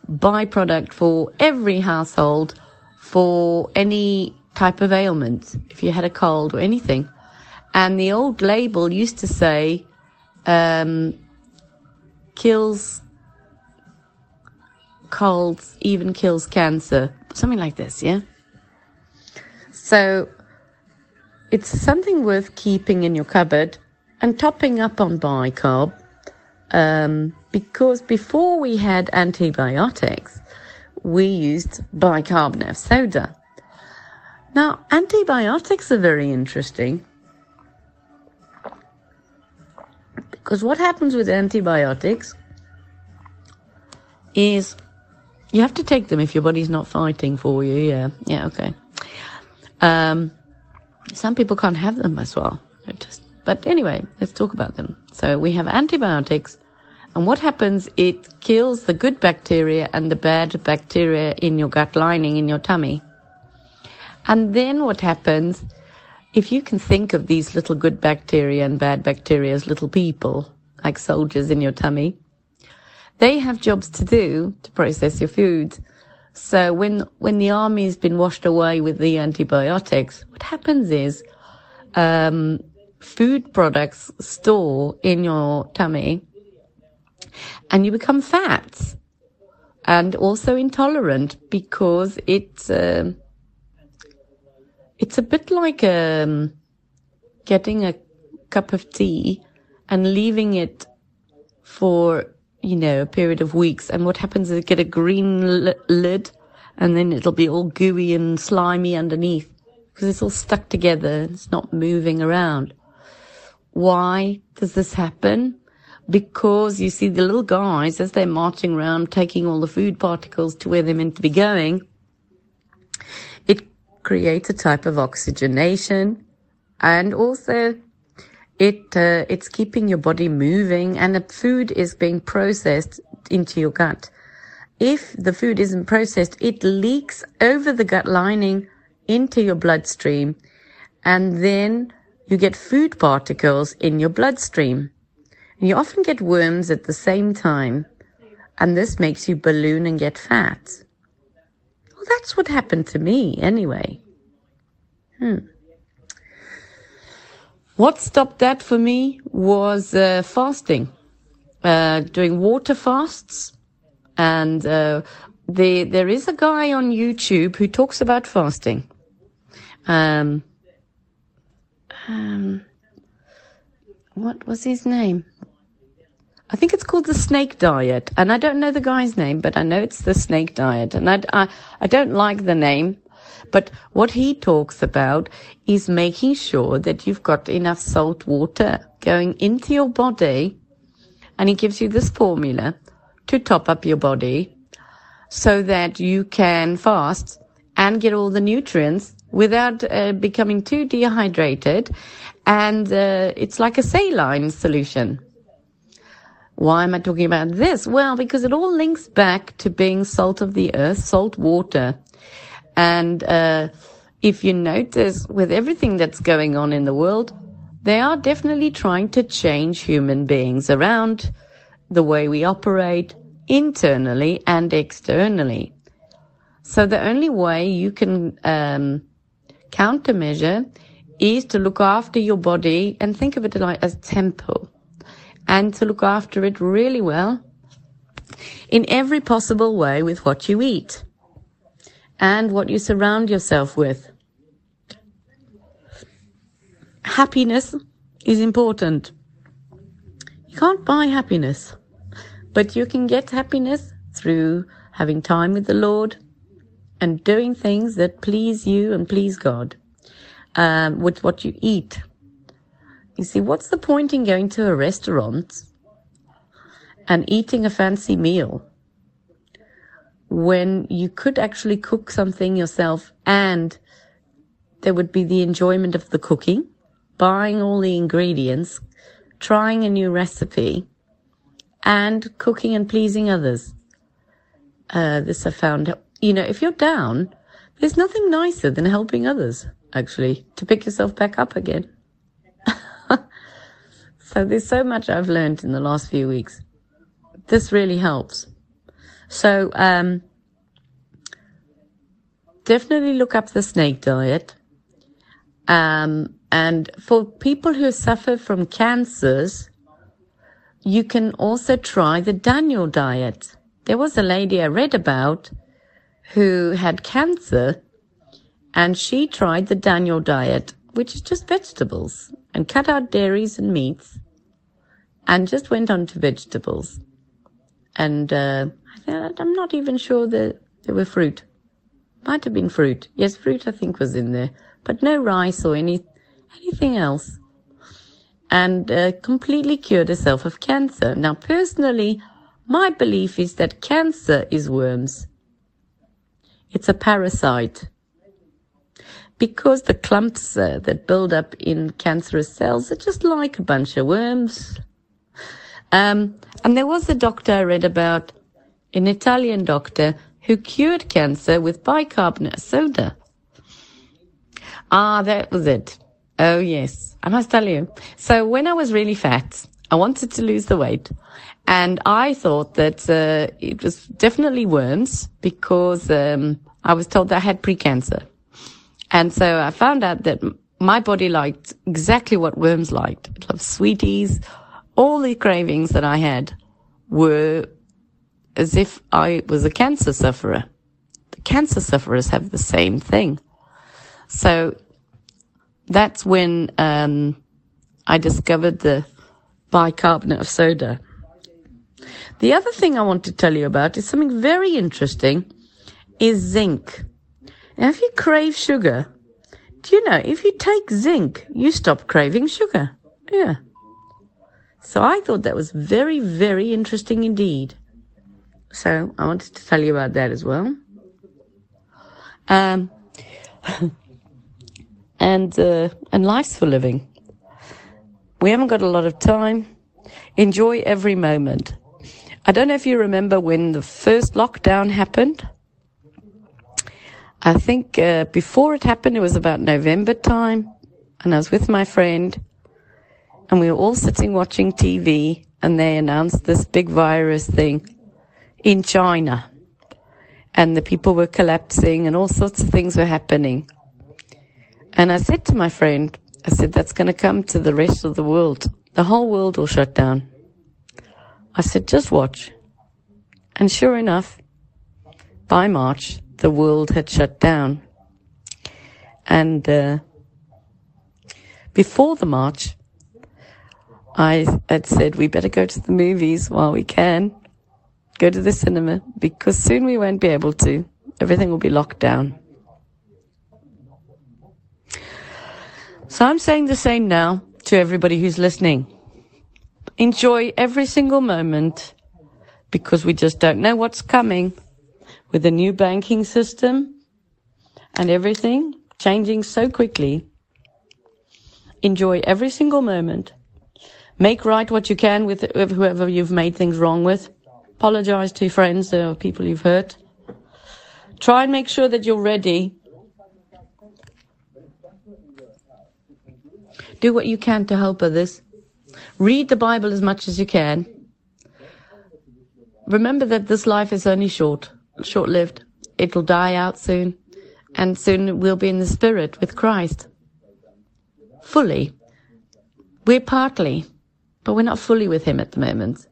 byproduct for every household for any type of ailment, if you had a cold or anything. And the old label used to say, um, kills colds, even kills cancer, something like this, yeah? So it's something worth keeping in your cupboard and topping up on bicarb. Um, because before we had antibiotics, we used bicarbonate of soda. Now, antibiotics are very interesting because what happens with antibiotics is you have to take them if your body's not fighting for you. Yeah, yeah, okay. Um, some people can't have them as well. Just, but anyway, let's talk about them. So we have antibiotics And what happens, it kills the good bacteria and the bad bacteria in your gut lining, in your tummy. And then what happens, if you can think of these little good bacteria and bad bacteria as little people, like soldiers in your tummy, they have jobs to do to process your food. So when, when the army's been washed away with the antibiotics, what happens is, um, food products store in your tummy and you become fat and also intolerant because it's uh, it's a bit like um, getting a cup of tea and leaving it for you know a period of weeks. And what happens is you get a green li- lid and then it'll be all gooey and slimy underneath because it's all stuck together and it's not moving around. Why does this happen? Because you see the little guys as they're marching around taking all the food particles to where they're meant to be going it creates a type of oxygenation and also it uh, it's keeping your body moving and the food is being processed into your gut if the food isn't processed it leaks over the gut lining into your bloodstream and then you get food particles in your bloodstream and you often get worms at the same time, and this makes you balloon and get fat. Well, that's what happened to me anyway. Hmm. What stopped that for me was uh, fasting, uh, doing water fasts, and uh, the, there is a guy on YouTube who talks about fasting. Um, um, what was his name? I think it's called the snake diet. And I don't know the guy's name, but I know it's the snake diet. And I, I, I don't like the name, but what he talks about is making sure that you've got enough salt water going into your body. And he gives you this formula to top up your body so that you can fast and get all the nutrients without uh, becoming too dehydrated. And uh, it's like a saline solution. Why am I talking about this? Well, because it all links back to being salt of the earth, salt water. And uh, if you notice with everything that's going on in the world, they are definitely trying to change human beings around the way we operate internally and externally. So the only way you can um, countermeasure is to look after your body and think of it like as temple and to look after it really well in every possible way with what you eat and what you surround yourself with. Happiness is important. You can't buy happiness, but you can get happiness through having time with the Lord and doing things that please you and please God um, with what you eat you see, what's the point in going to a restaurant and eating a fancy meal when you could actually cook something yourself and there would be the enjoyment of the cooking, buying all the ingredients, trying a new recipe, and cooking and pleasing others. Uh, this I found, you know, if you're down, there's nothing nicer than helping others, actually, to pick yourself back up again. So there's so much I've learned in the last few weeks. This really helps. So, um, definitely look up the snake diet. Um, and for people who suffer from cancers, you can also try the Daniel diet. There was a lady I read about who had cancer and she tried the Daniel diet, which is just vegetables and cut out dairies and meats and just went on to vegetables. And uh, I'm not even sure that there were fruit. Might have been fruit. Yes, fruit I think was in there, but no rice or any anything else. And uh, completely cured herself of cancer. Now, personally, my belief is that cancer is worms. It's a parasite. Because the clumps uh, that build up in cancerous cells are just like a bunch of worms Um, and there was a doctor I read about, an Italian doctor who cured cancer with bicarbonate soda. Ah, that was it. Oh yes, I must tell you. So when I was really fat, I wanted to lose the weight. And I thought that uh, it was definitely worms because um, I was told that I had precancer. And so I found out that my body liked exactly what worms liked. It loved sweeties. All the cravings that I had were as if I was a cancer sufferer. The cancer sufferers have the same thing. So that's when um, I discovered the bicarbonate of soda. The other thing I want to tell you about is something very interesting is zinc. Now, if you crave sugar, do you know if you take zinc, you stop craving sugar? Yeah. So I thought that was very, very interesting indeed. So I wanted to tell you about that as well. Um, and uh, and life's for living. We haven't got a lot of time. Enjoy every moment. I don't know if you remember when the first lockdown happened. I think uh, before it happened, it was about November time, and I was with my friend, and we were all sitting watching TV, and they announced this big virus thing in China, and the people were collapsing, and all sorts of things were happening. And I said to my friend, I said, that's going to come to the rest of the world. The whole world will shut down. I said, just watch. And sure enough, by March, the world had shut down. And uh, before the march, I had said we better go to the movies while we can, go to the cinema, because soon we won't be able to. Everything will be locked down. So I'm saying the same now to everybody who's listening. Enjoy every single moment because we just don't know what's coming with the new banking system and everything changing so quickly. Enjoy every single moment. Make right what you can with whoever you've made things wrong with. Apologize to your friends or people you've hurt. Try and make sure that you're ready Do what you can to help others. Read the Bible as much as you can. Remember that this life is only short, short lived. It will die out soon, and soon we'll be in the Spirit with Christ. Fully. We're partly, but we're not fully with Him at the moment.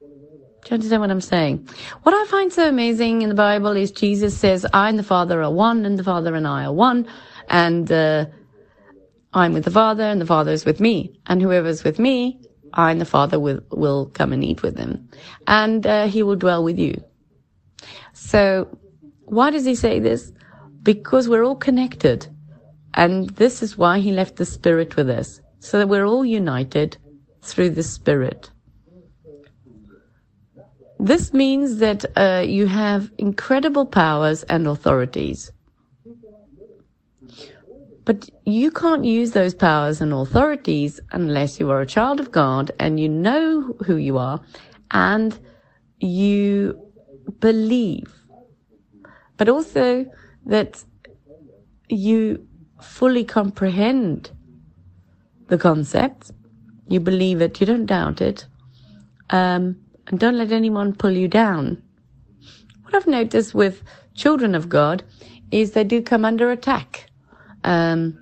Do you understand what I'm saying? What I find so amazing in the Bible is Jesus says, I and the Father are one, and the Father and I are one, and uh, I'm with the Father and the Father is with me. And whoever's with me, I and the Father will, will come and eat with them. And uh, he will dwell with you. So why does he say this? Because we're all connected. And this is why he left the Spirit with us. So that we're all united through the Spirit. This means that uh, you have incredible powers and authorities. But you can't use those powers and authorities unless you are a child of God and you know who you are and you believe. But also that you fully comprehend the concept. You believe it. You don't doubt it. Um, and don't let anyone pull you down. What I've noticed with children of God is they do come under attack um,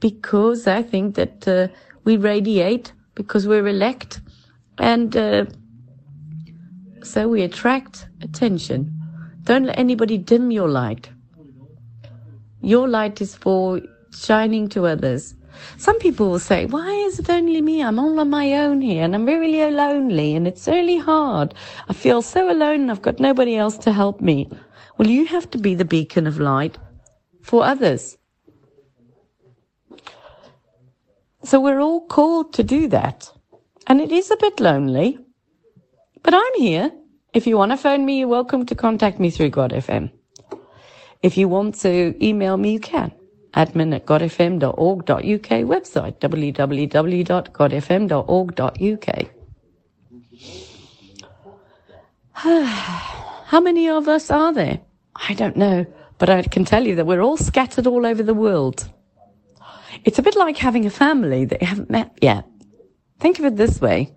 because I think that uh, we radiate because we're elect, and uh, so we attract attention. Don't let anybody dim your light. Your light is for shining to others. Some people will say, why is it only me? I'm all on my own here and I'm really lonely and it's really hard. I feel so alone and I've got nobody else to help me. Well, you have to be the beacon of light for others. So we're all called to do that. And it is a bit lonely, but I'm here. If you want to phone me, you're welcome to contact me through GodFM. If you want to email me, you can. Admin at godfm.org.uk website, www.godfm.org.uk. How many of us are there? I don't know, but I can tell you that we're all scattered all over the world. It's a bit like having a family that you haven't met yet. Think of it this way.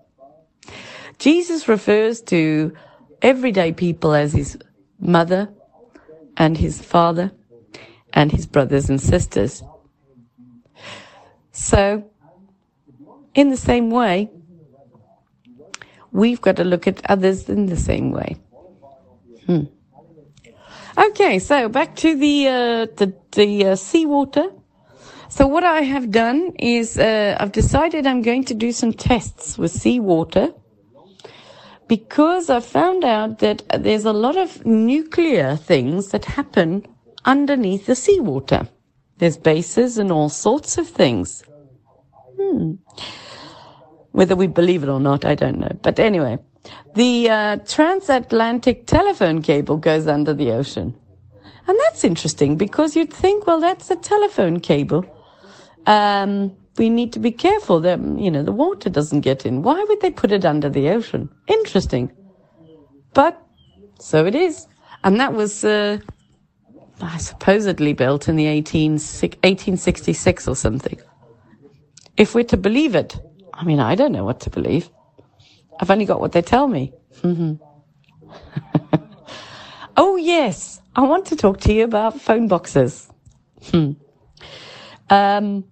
Jesus refers to everyday people as his mother and his father and his brothers and sisters. So, in the same way, we've got to look at others in the same way. Hmm. Okay, so back to the uh, the, the uh, seawater. So what I have done is uh, I've decided I'm going to do some tests with seawater because I found out that there's a lot of nuclear things that happen underneath the seawater. There's bases and all sorts of things. Hmm. Whether we believe it or not, I don't know. But anyway, the uh, transatlantic telephone cable goes under the ocean. And that's interesting because you'd think, well, that's a telephone cable. Um, we need to be careful that, you know, the water doesn't get in. Why would they put it under the ocean? Interesting. But so it is. And that was, uh, supposedly built in the 18, 1866 or something. If we're to believe it. I mean, I don't know what to believe. I've only got what they tell me. Mm-hmm. oh, yes. I want to talk to you about phone boxes. Hmm. Um,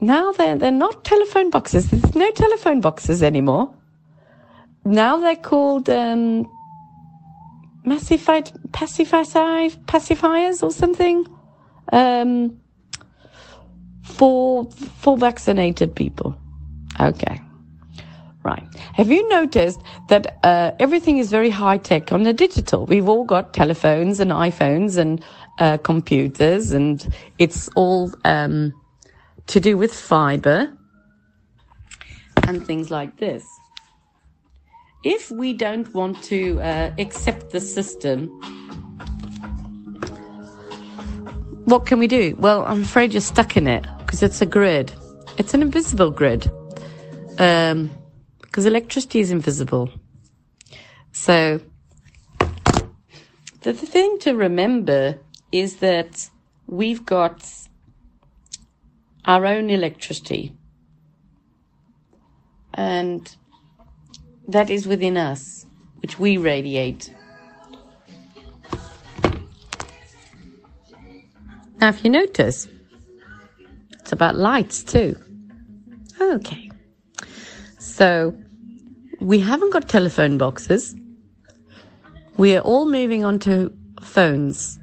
now they're, they're not telephone boxes. There's no telephone boxes anymore. Now they're called um, massified, pacified, pacifiers or something. Um, for, for vaccinated people. Okay. Right. Have you noticed that uh, everything is very high tech on the digital? We've all got telephones and iPhones and uh, computers, and it's all um, to do with fiber and things like this. If we don't want to uh, accept the system, what can we do? Well, I'm afraid you're stuck in it because it's a grid. It's an invisible grid. Um, because electricity is invisible. So, the, the thing to remember is that we've got our own electricity. And that is within us, which we radiate. Now, if you notice, it's about lights too. Okay. So, we haven't got telephone boxes. We are all moving on to phones.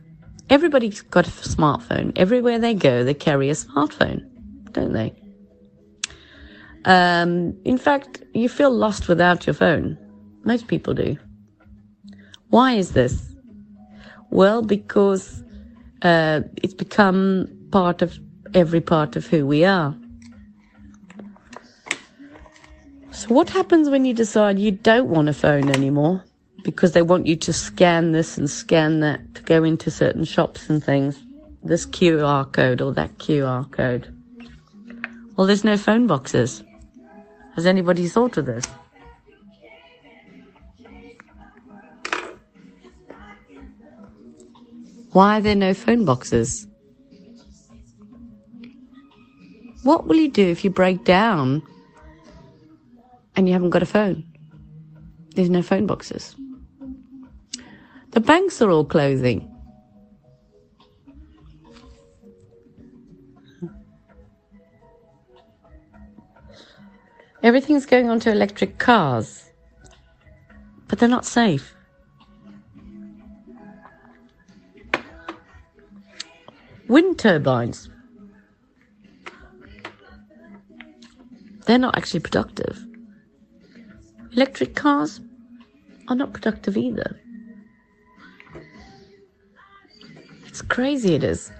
Everybody's got a smartphone. Everywhere they go, they carry a smartphone, don't they? Um, in fact, you feel lost without your phone. Most people do. Why is this? Well, because uh, it's become part of every part of who we are. So, what happens when you decide you don't want a phone anymore? Because they want you to scan this and scan that to go into certain shops and things. This QR code or that QR code. Well, there's no phone boxes. Has anybody thought of this? Why are there no phone boxes? What will you do if you break down and you haven't got a phone. There's no phone boxes. The banks are all closing. Everything's going on to electric cars, but they're not safe. Wind turbines. They're not actually productive. Electric cars are not productive either. It's crazy, it is.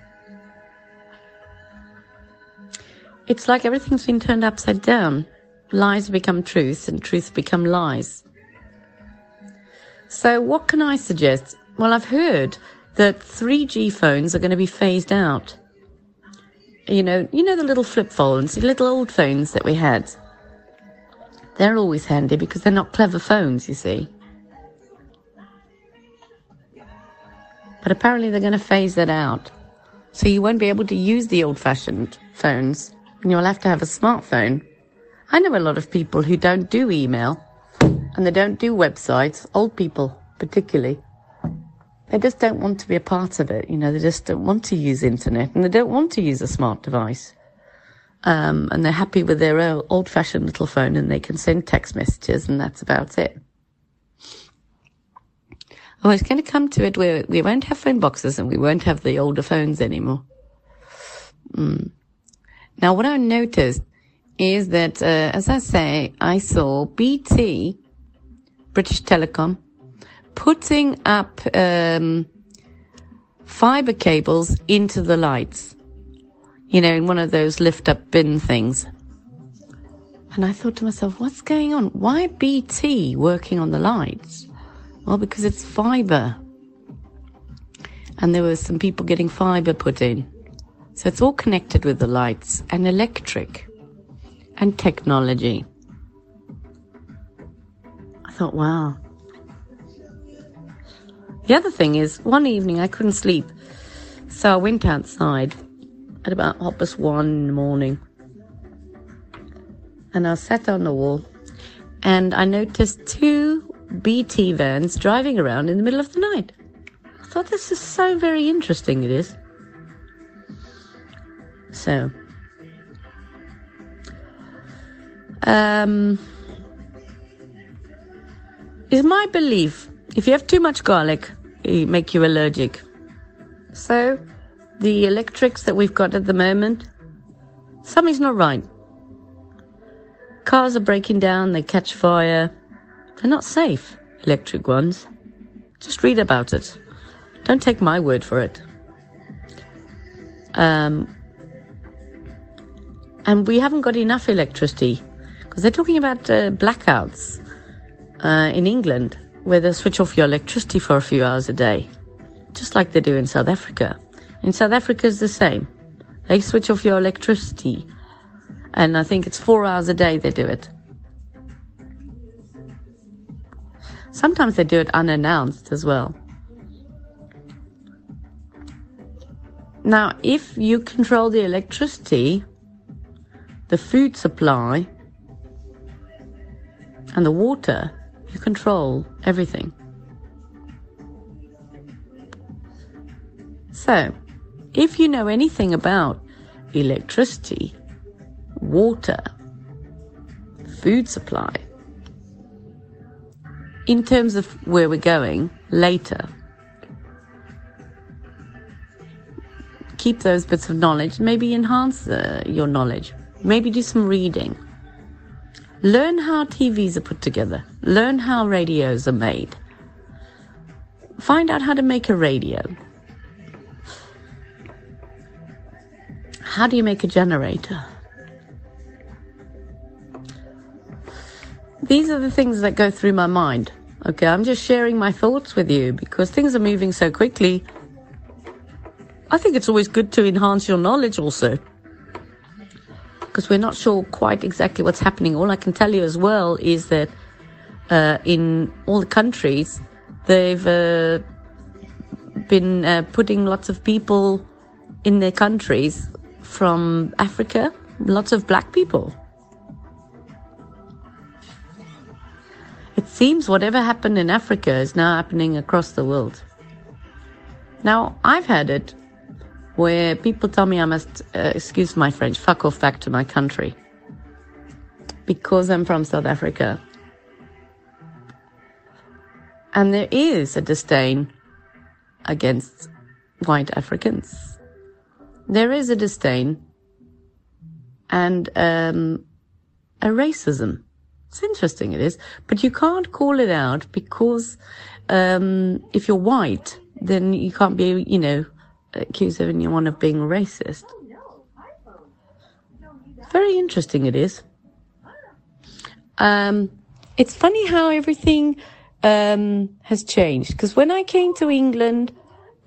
It's like everything's been turned upside down. Lies become truth and truth become lies. So, what can I suggest? Well, I've heard that 3G phones are going to be phased out. You know, you know the little flip phones, the little old phones that we had. They're always handy because they're not clever phones, you see. But apparently they're going to phase that out. So you won't be able to use the old fashioned phones and you'll have to have a smartphone. I know a lot of people who don't do email and they don't do websites, old people particularly. They just don't want to be a part of it. You know, they just don't want to use internet and they don't want to use a smart device. Um, and they're happy with their old fashioned little phone and they can send text messages and that's about it. Oh, it's going to come to it where we won't have phone boxes and we won't have the older phones anymore. Mm. Now, what I noticed is that, uh, as I say, I saw BT, British Telecom, putting up um, fiber cables into the lights. You know, in one of those lift up bin things. And I thought to myself, what's going on? Why BT working on the lights? Well, because it's fiber. And there were some people getting fiber put in. So it's all connected with the lights and electric and technology. I thought, wow. The other thing is, one evening I couldn't sleep, so I went outside at about half past one in the morning, and I sat on the wall, and I noticed two BT vans driving around in the middle of the night. I thought this is so very interesting. It is. So, um, is my belief if you have too much garlic, it make you allergic. So, the electrics that we've got at the moment, something's not right. Cars are breaking down, they catch fire. They're not safe, electric ones. Just read about it. Don't take my word for it. Um, and we haven't got enough electricity because they're talking about uh, blackouts uh, in England where they switch off your electricity for a few hours a day, just like they do in South Africa. In South Africa, it's the same. They switch off your electricity, and I think it's four hours a day they do it. Sometimes they do it unannounced as well. Now, if you control the electricity, the food supply, and the water, you control everything. So, if you know anything about electricity, water, food supply, in terms of where we're going later, keep those bits of knowledge, maybe enhance uh, your knowledge, maybe do some reading. Learn how TVs are put together. Learn how radios are made. Find out how to make a radio. How do you make a generator? These are the things that go through my mind. Okay, I'm just sharing my thoughts with you because things are moving so quickly. I think it's always good to enhance your knowledge also because we're not sure quite exactly what's happening. All I can tell you as well is that uh, in all the countries, they've uh, been uh, putting lots of people in their countries from Africa, lots of black people. It seems whatever happened in Africa is now happening across the world. Now, I've had it where people tell me I must, uh, excuse my French, fuck off back to my country because I'm from South Africa. And there is a disdain against white Africans. There is a disdain and um, a racism. It's interesting, it is, but you can't call it out because um, if you're white, then you can't be, you know, accuse anyone of being racist. Very interesting it is. Um, it's funny how everything um, has changed. Because when I came to England,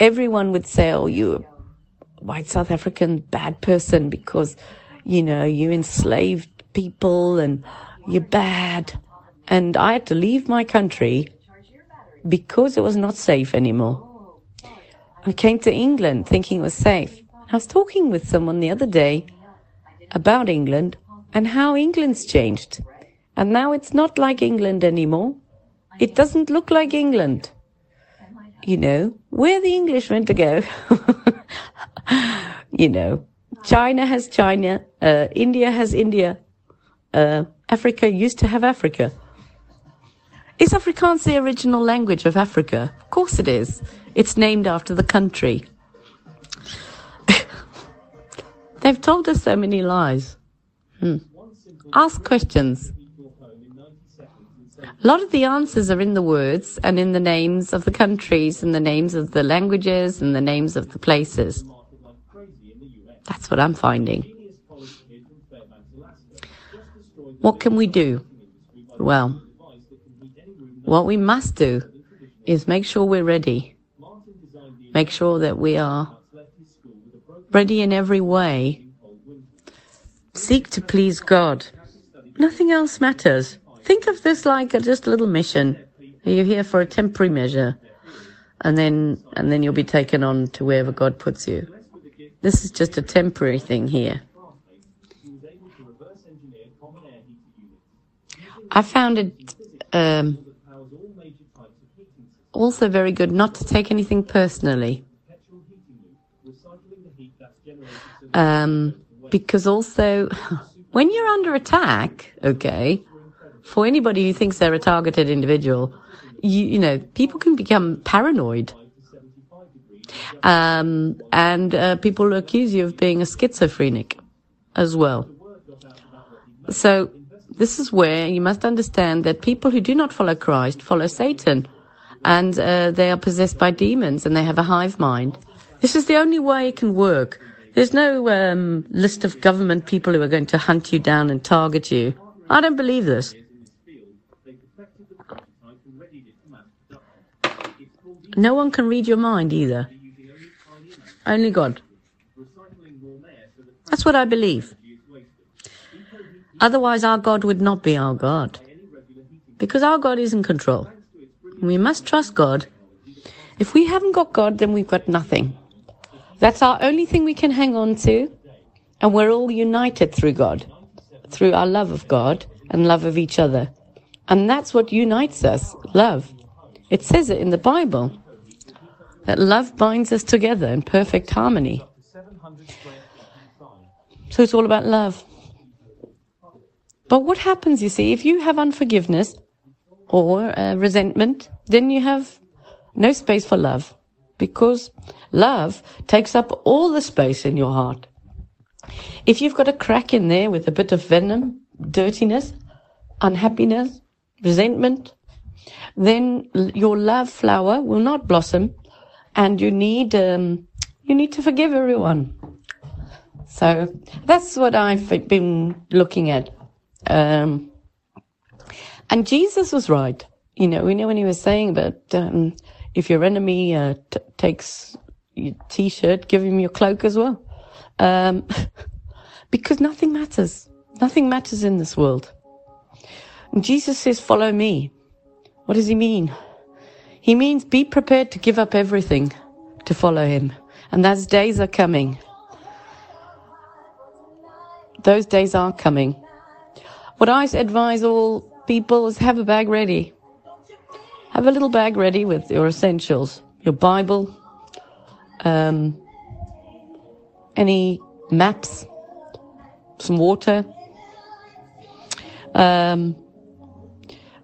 everyone would say, "Oh, you're a white South African bad person because you know you enslaved people and you're bad. And I had to leave my country because it was not safe anymore. I came to England thinking it was safe. I was talking with someone the other day about England and how England's changed. And now it's not like England anymore. It doesn't look like England. You know, where the English went to go. you know, China has China, uh, India has India, uh, Africa used to have Africa. Is Afrikaans the original language of Africa? Of course it is. It's named after the country. They've told us so many lies. Hmm. Ask questions. A lot of the answers are in the words and in the names of the countries and the names of the languages and the names of the places. That's what I'm finding. What can we do? Well, what we must do is make sure we're ready. Make sure that we are ready in every way. Seek to please God. Nothing else matters. Think of this like a, just a little mission. You're here for a temporary measure, and then and then you'll be taken on to wherever God puts you. This is just a temporary thing here. I found it um, also very good not to take anything personally. Um, because also, when you're under attack, okay, for anybody who thinks they're a targeted individual, you, you know, people can become paranoid. Um, and uh, people accuse you of being a schizophrenic as well. So, this is where you must understand that people who do not follow Christ follow Satan and uh, they are possessed by demons and they have a hive mind. This is the only way it can work. There's no um, list of government people who are going to hunt you down and target you. I don't believe this. No one can read your mind either. Only God. That's what I believe. Otherwise, our God would not be our God. Because our God is in control. We must trust God. If we haven't got God, then we've got nothing. That's our only thing we can hang on to. And we're all united through God, through our love of God and love of each other. And that's what unites us love. It says it in the Bible that love binds us together in perfect harmony. So it's all about love. But what happens, you see, if you have unforgiveness or uh, resentment, then you have no space for love because love takes up all the space in your heart. If you've got a crack in there with a bit of venom, dirtiness, unhappiness, resentment, then your love flower will not blossom and you need, um, you need to forgive everyone. So that's what I've been looking at. Um, and Jesus was right. You know, we know when he was saying that um, if your enemy uh, t- takes your t-shirt, give him your cloak as well, um, because nothing matters. Nothing matters in this world. And Jesus says, "Follow me." What does he mean? He means be prepared to give up everything to follow him, and those days are coming. Those days are coming. What I advise all people is have a bag ready. Have a little bag ready with your essentials, your Bible, um, any maps, some water. Um,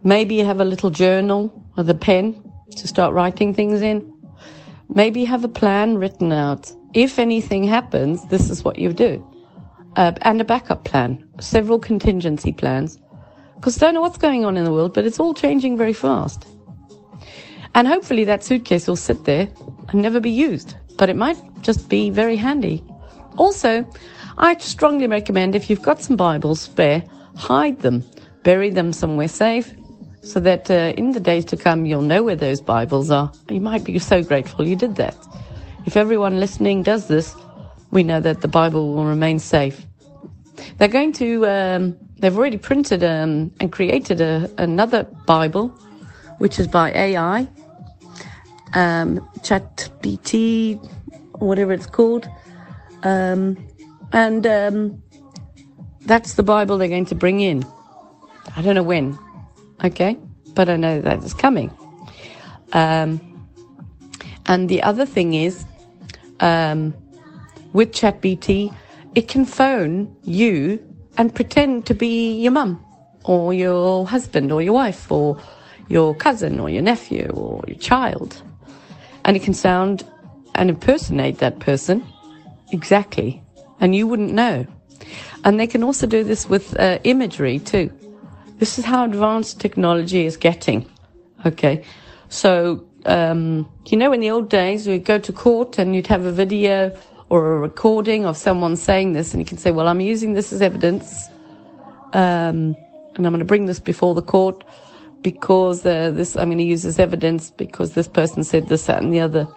maybe have a little journal with a pen to start writing things in. Maybe have a plan written out. If anything happens, this is what you do. Uh, and a backup plan, several contingency plans. Because I don't know what's going on in the world, but it's all changing very fast. And hopefully that suitcase will sit there and never be used, but it might just be very handy. Also, I strongly recommend if you've got some Bibles spare, hide them, bury them somewhere safe, so that uh, in the days to come you'll know where those Bibles are. You might be so grateful you did that. If everyone listening does this, we know that the Bible will remain safe. They're going to um, they've already printed um, and created a, another Bible, which is by AI, um, ChatBT, whatever it's called. Um, and um, that's the Bible they're going to bring in. I don't know when, okay? But I know that it's coming. Um, and the other thing is, um, with ChatBT, it can phone you and pretend to be your mum or your husband or your wife or your cousin or your nephew or your child. And it can sound and impersonate that person exactly. And you wouldn't know. And they can also do this with uh, imagery too. This is how advanced technology is getting. Okay. So, um, you know, in the old days, we'd go to court and you'd have a video or a recording of someone saying this, and you can say, Well, I'm using this as evidence, um, and I'm going to bring this before the court because uh, this, I'm going to use this evidence because this person said this, that, and the other,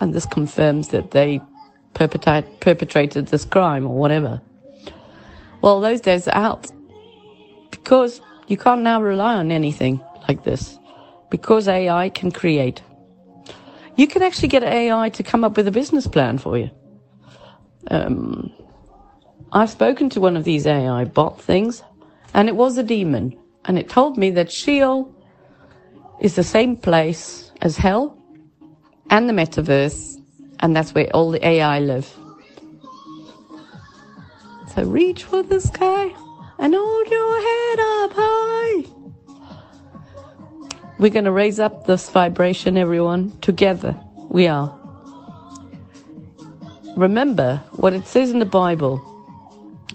and this confirms that they perpetrate, perpetrated this crime or whatever. Well, those days are out because you can't now rely on anything like this because AI can create. You can actually get AI to come up with a business plan for you. Um, I've spoken to one of these AI bot things, and it was a demon, and it told me that Sheol is the same place as hell and the metaverse, and that's where all the AI live. So reach for the sky and hold your head up high. We're going to raise up this vibration, everyone. Together, we are. Remember what it says in the Bible.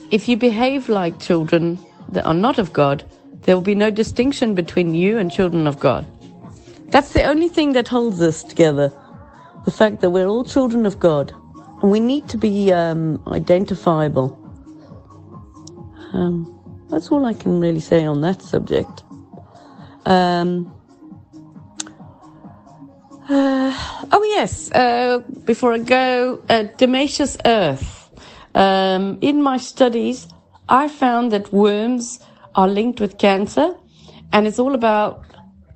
If you behave like children that are not of God, there will be no distinction between you and children of God. That's the only thing that holds us together. The fact that we're all children of God. And we need to be um, identifiable. Um, that's all I can really say on that subject. Um, uh, oh yes, uh, before I go, uh, Earth. Um, in my studies, I found that worms are linked with cancer, and it's all about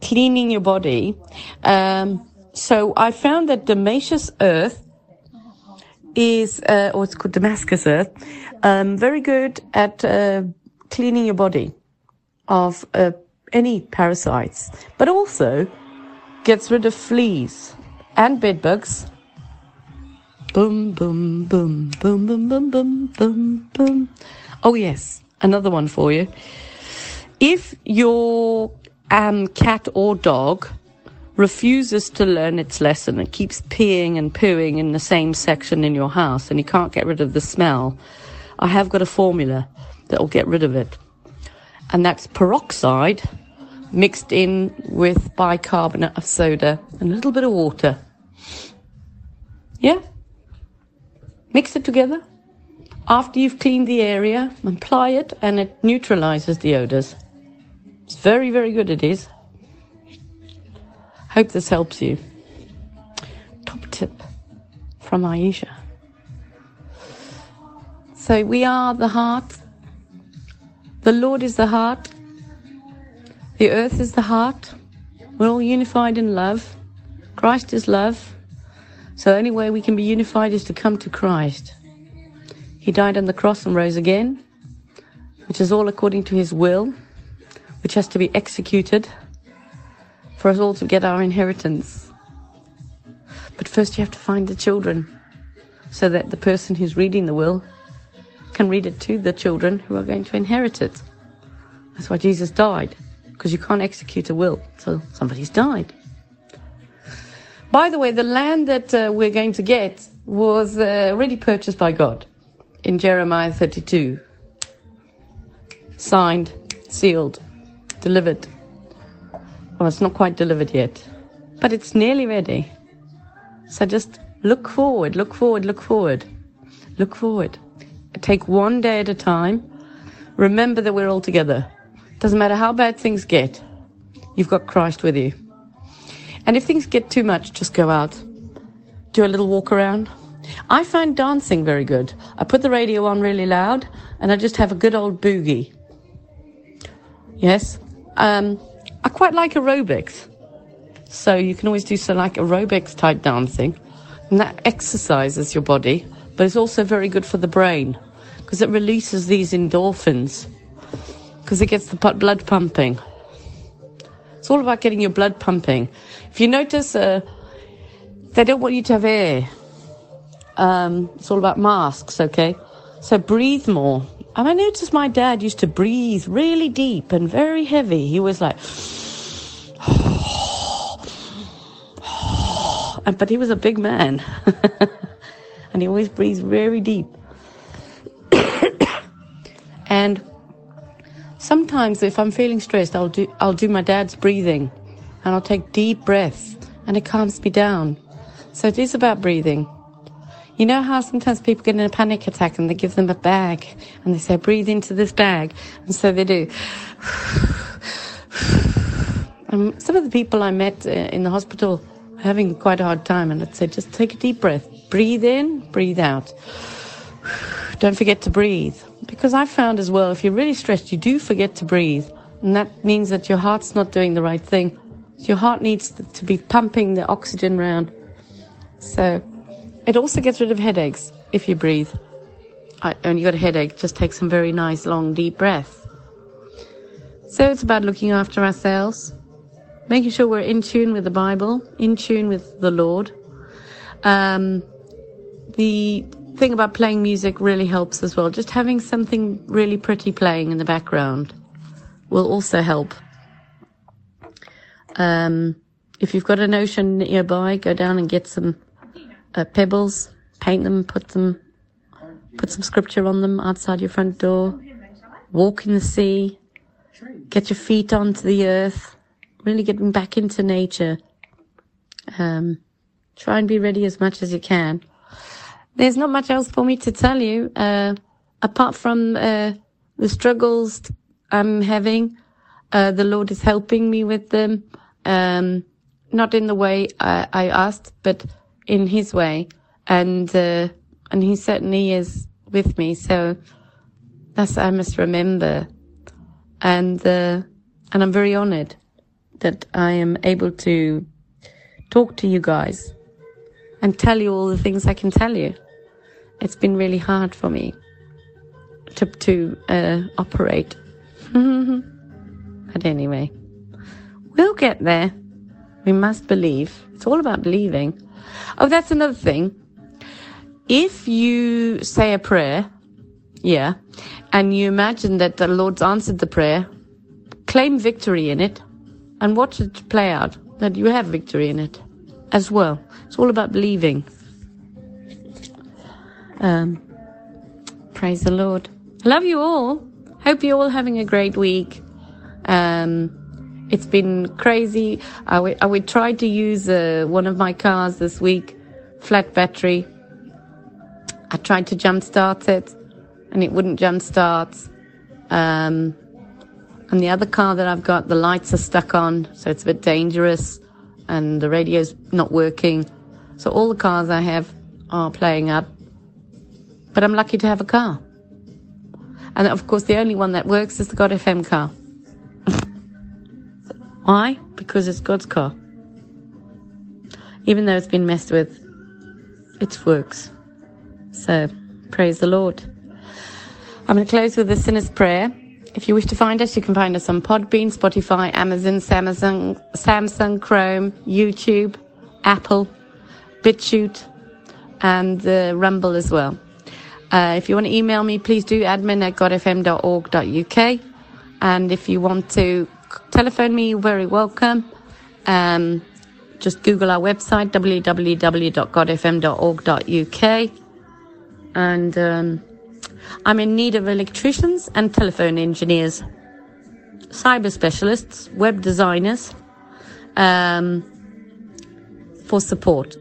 cleaning your body. Um, so I found that Damascus Earth is, uh, or it's called Damascus Earth, um, very good at uh, cleaning your body of uh, any parasites, but also gets rid of fleas and bedbugs. Boom, boom, boom, boom, boom, boom, boom, boom, boom. Oh, yes, another one for you. If your um, cat or dog refuses to learn its lesson and keeps peeing and pooing in the same section in your house and you can't get rid of the smell, I have got a formula that will get rid of it. And that's peroxide mixed in with bicarbonate of soda and a little bit of water. Yeah? Mix it together. After you've cleaned the area, apply it and it neutralizes the odors. It's very, very good, it is. Hope this helps you. Top tip from Aisha. So we are the heart. The Lord is the heart. The earth is the heart. We're all unified in love. Christ is love. So the only way we can be unified is to come to Christ. He died on the cross and rose again, which is all according to his will, which has to be executed for us all to get our inheritance. But first you have to find the children so that the person who's reading the will can read it to the children who are going to inherit it. That's why Jesus died because you can't execute a will till somebody's died. By the way, the land that uh, we're going to get was uh, already purchased by God in Jeremiah 32. Signed, sealed, delivered. Well, it's not quite delivered yet, but it's nearly ready. So just look forward, look forward, look forward, look forward. Take one day at a time. Remember that we're all together. Doesn't matter how bad things get, you've got Christ with you. And if things get too much, just go out, do a little walk around. I find dancing very good. I put the radio on really loud and I just have a good old boogie. Yes. Um, I quite like aerobics. So you can always do some like aerobics type dancing. And that exercises your body, but it's also very good for the brain because it releases these endorphins because it gets the blood pumping. It's all about getting your blood pumping. If you notice, uh, they don't want you to have air. Um, it's all about masks, okay? So breathe more. And I noticed my dad used to breathe really deep and very heavy. He was like, but he was a big man. and he always breathes very deep. and sometimes if I'm feeling stressed, I'll do, I'll do my dad's breathing and I'll take deep breaths and it calms me down. So it is about breathing. You know how sometimes people get in a panic attack and they give them a bag and they say, breathe into this bag. And so they do. Um, some of the people I met uh, in the hospital are having quite a hard time, and I'd say, just take a deep breath. Breathe in, breathe out. Don't forget to breathe. Because I found as well, if you're really stressed, you do forget to breathe. And that means that your heart's not doing the right thing. Your heart needs to- be pumping the oxygen around. So it also gets rid of headaches if you breathe. I, you got a headache, just take some very nice, long, deep breaths. So it's about looking after ourselves, making sure we're in tune with the Bible, in tune with the Lord. Um, the thing about playing music really helps as well. Just having something really pretty playing in the background will also help. Um, if you've got an ocean nearby, go down and get some uh, pebbles, paint them, put them, put some scripture on them outside your front door. Walk in the sea, get your feet onto the earth, really getting back into nature. Um, try and be ready as much as you can. There's not much else for me to tell you, uh, apart from uh, the struggles I'm having. Uh, the Lord is helping me with them, um, not in the way I, I asked, but in His way, and uh, and He certainly is with me. So that's I must remember, and uh, and I'm very honoured that I am able to talk to you guys and tell you all the things I can tell you. It's been really hard for me to to uh, operate, but anyway, we'll get there. We must believe. It's all about believing. Oh, that's another thing. If you say a prayer, yeah, and you imagine that the Lord's answered the prayer, claim victory in it and watch it play out, that you have victory in it as well. It's all about believing. Um, praise the Lord. I love you all. Hope you're all having a great week. Um, it's been crazy. I would- I would try to use uh, one of my cars this week, flat battery. I tried to jump start it and it wouldn't jump start. Um, and the other car that I've got, the lights are stuck on, so it's a bit dangerous and the radio's not working. So all the cars I have are playing up. But I'm lucky to have a car. And of course, the only one that works is the God FM car. Why? Because it's God's car. Even though it's been messed with, it works. So, praise the Lord. I'm going to close with a sinner's prayer. If you wish to find us, you can find us on Podbean, Spotify, Amazon, Samsung, Samsung, Chrome, YouTube, Apple, BitChute, and uh, Rumble as well. Uh, if you want to email me, please do admin at godfm.org.uk. And if you want to telephone me, you're very welcome. Um, just Google our website, www.godfm.org.uk. And um, I'm in need of electricians and telephone engineers, cyber specialists, web designers, um, for support.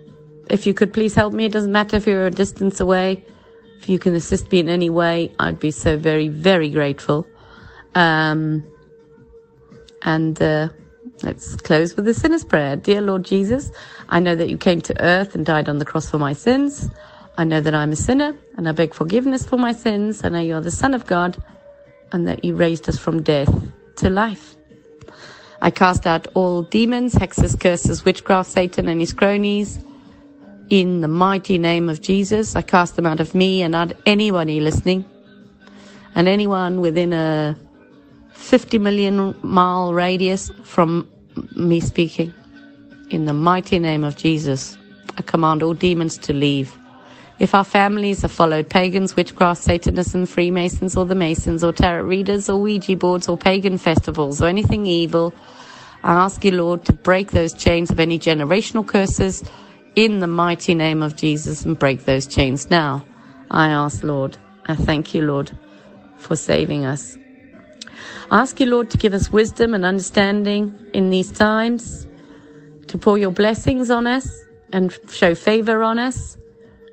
If you could please help me, it doesn't matter if you're a distance away. If you can assist me in any way, I'd be so very, very grateful. Um, and uh, let's close with the sinner's prayer. Dear Lord Jesus, I know that you came to earth and died on the cross for my sins. I know that I'm a sinner and I beg forgiveness for my sins. I know you're the Son of God and that you raised us from death to life. I cast out all demons, hexes, curses, witchcraft, Satan and his cronies. In the mighty name of Jesus, I cast them out of me and out anybody listening and anyone within a 50 million mile radius from me speaking. In the mighty name of Jesus, I command all demons to leave. If our families have followed pagans, witchcraft, Satanism, Freemasons, or the Masons, or tarot readers, or Ouija boards, or pagan festivals, or anything evil, I ask you, Lord, to break those chains of any generational curses in the mighty name of Jesus and break those chains now. I ask, Lord, I thank you, Lord, for saving us. I ask you, Lord, to give us wisdom and understanding in these times, to pour your blessings on us and show favor on us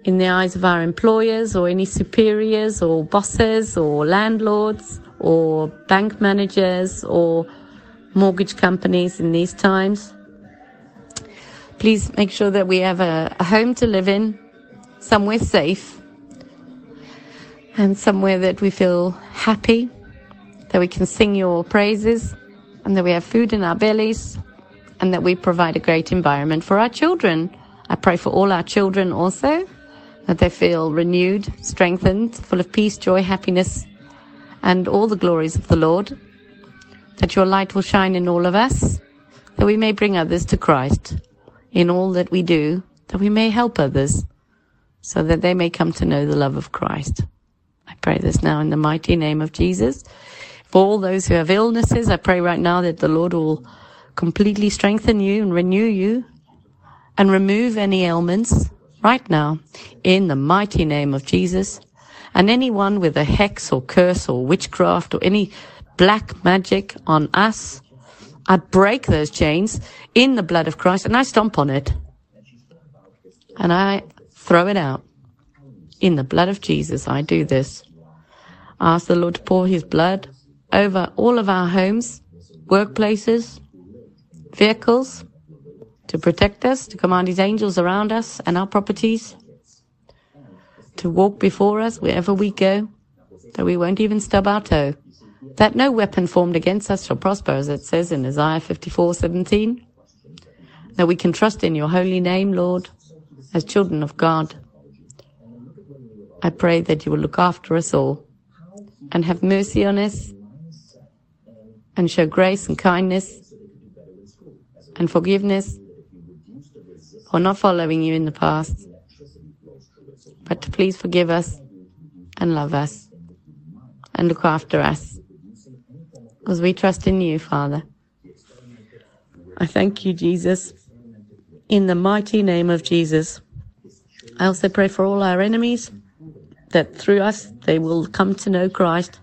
in the eyes of our employers or any superiors or bosses or landlords or bank managers or mortgage companies in these times. Please make sure that we have a, a home to live in, somewhere safe, and somewhere that we feel happy, that we can sing your praises, and that we have food in our bellies, and that we provide a great environment for our children. I pray for all our children also that they feel renewed, strengthened, full of peace, joy, happiness, and all the glories of the Lord. That your light will shine in all of us, that we may bring others to Christ in all that we do, that we may help others, so that they may come to know the love of Christ. I pray this now in the mighty name of Jesus. For all those who have illnesses, I pray right now that the Lord will completely strengthen you and renew you and remove any ailments right now in the mighty name of Jesus. And anyone with a hex or curse or witchcraft or any black magic on us, I break those chains in the blood of Christ and I stomp on it. And I throw it out. In the blood of Jesus, I do this. I ask the Lord to pour his blood over all of our homes, workplaces, vehicles, to protect us, to command his angels around us and our properties, to walk before us wherever we go, that we won't even stub our toe, that no weapon formed against us shall prosper, as it says in Isaiah 54:17, that we can trust in your holy name, Lord, as children of God. I pray that you will look after us all and have mercy on us and show grace and kindness and forgiveness for not following you in the past, but to please forgive us and love us and look after us because we trust in you, Father. I thank you, Jesus, in the mighty name of Jesus. I also pray for all our enemies that through us they will come to know Christ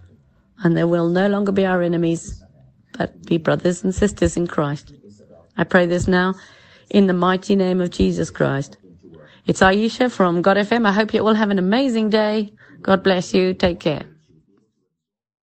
and they will no longer be our enemies, but be brothers and sisters in Christ. I pray this now in the mighty name of Jesus Christ. It's Aisha from God FM. I hope you all have an amazing day. God bless you. Take care.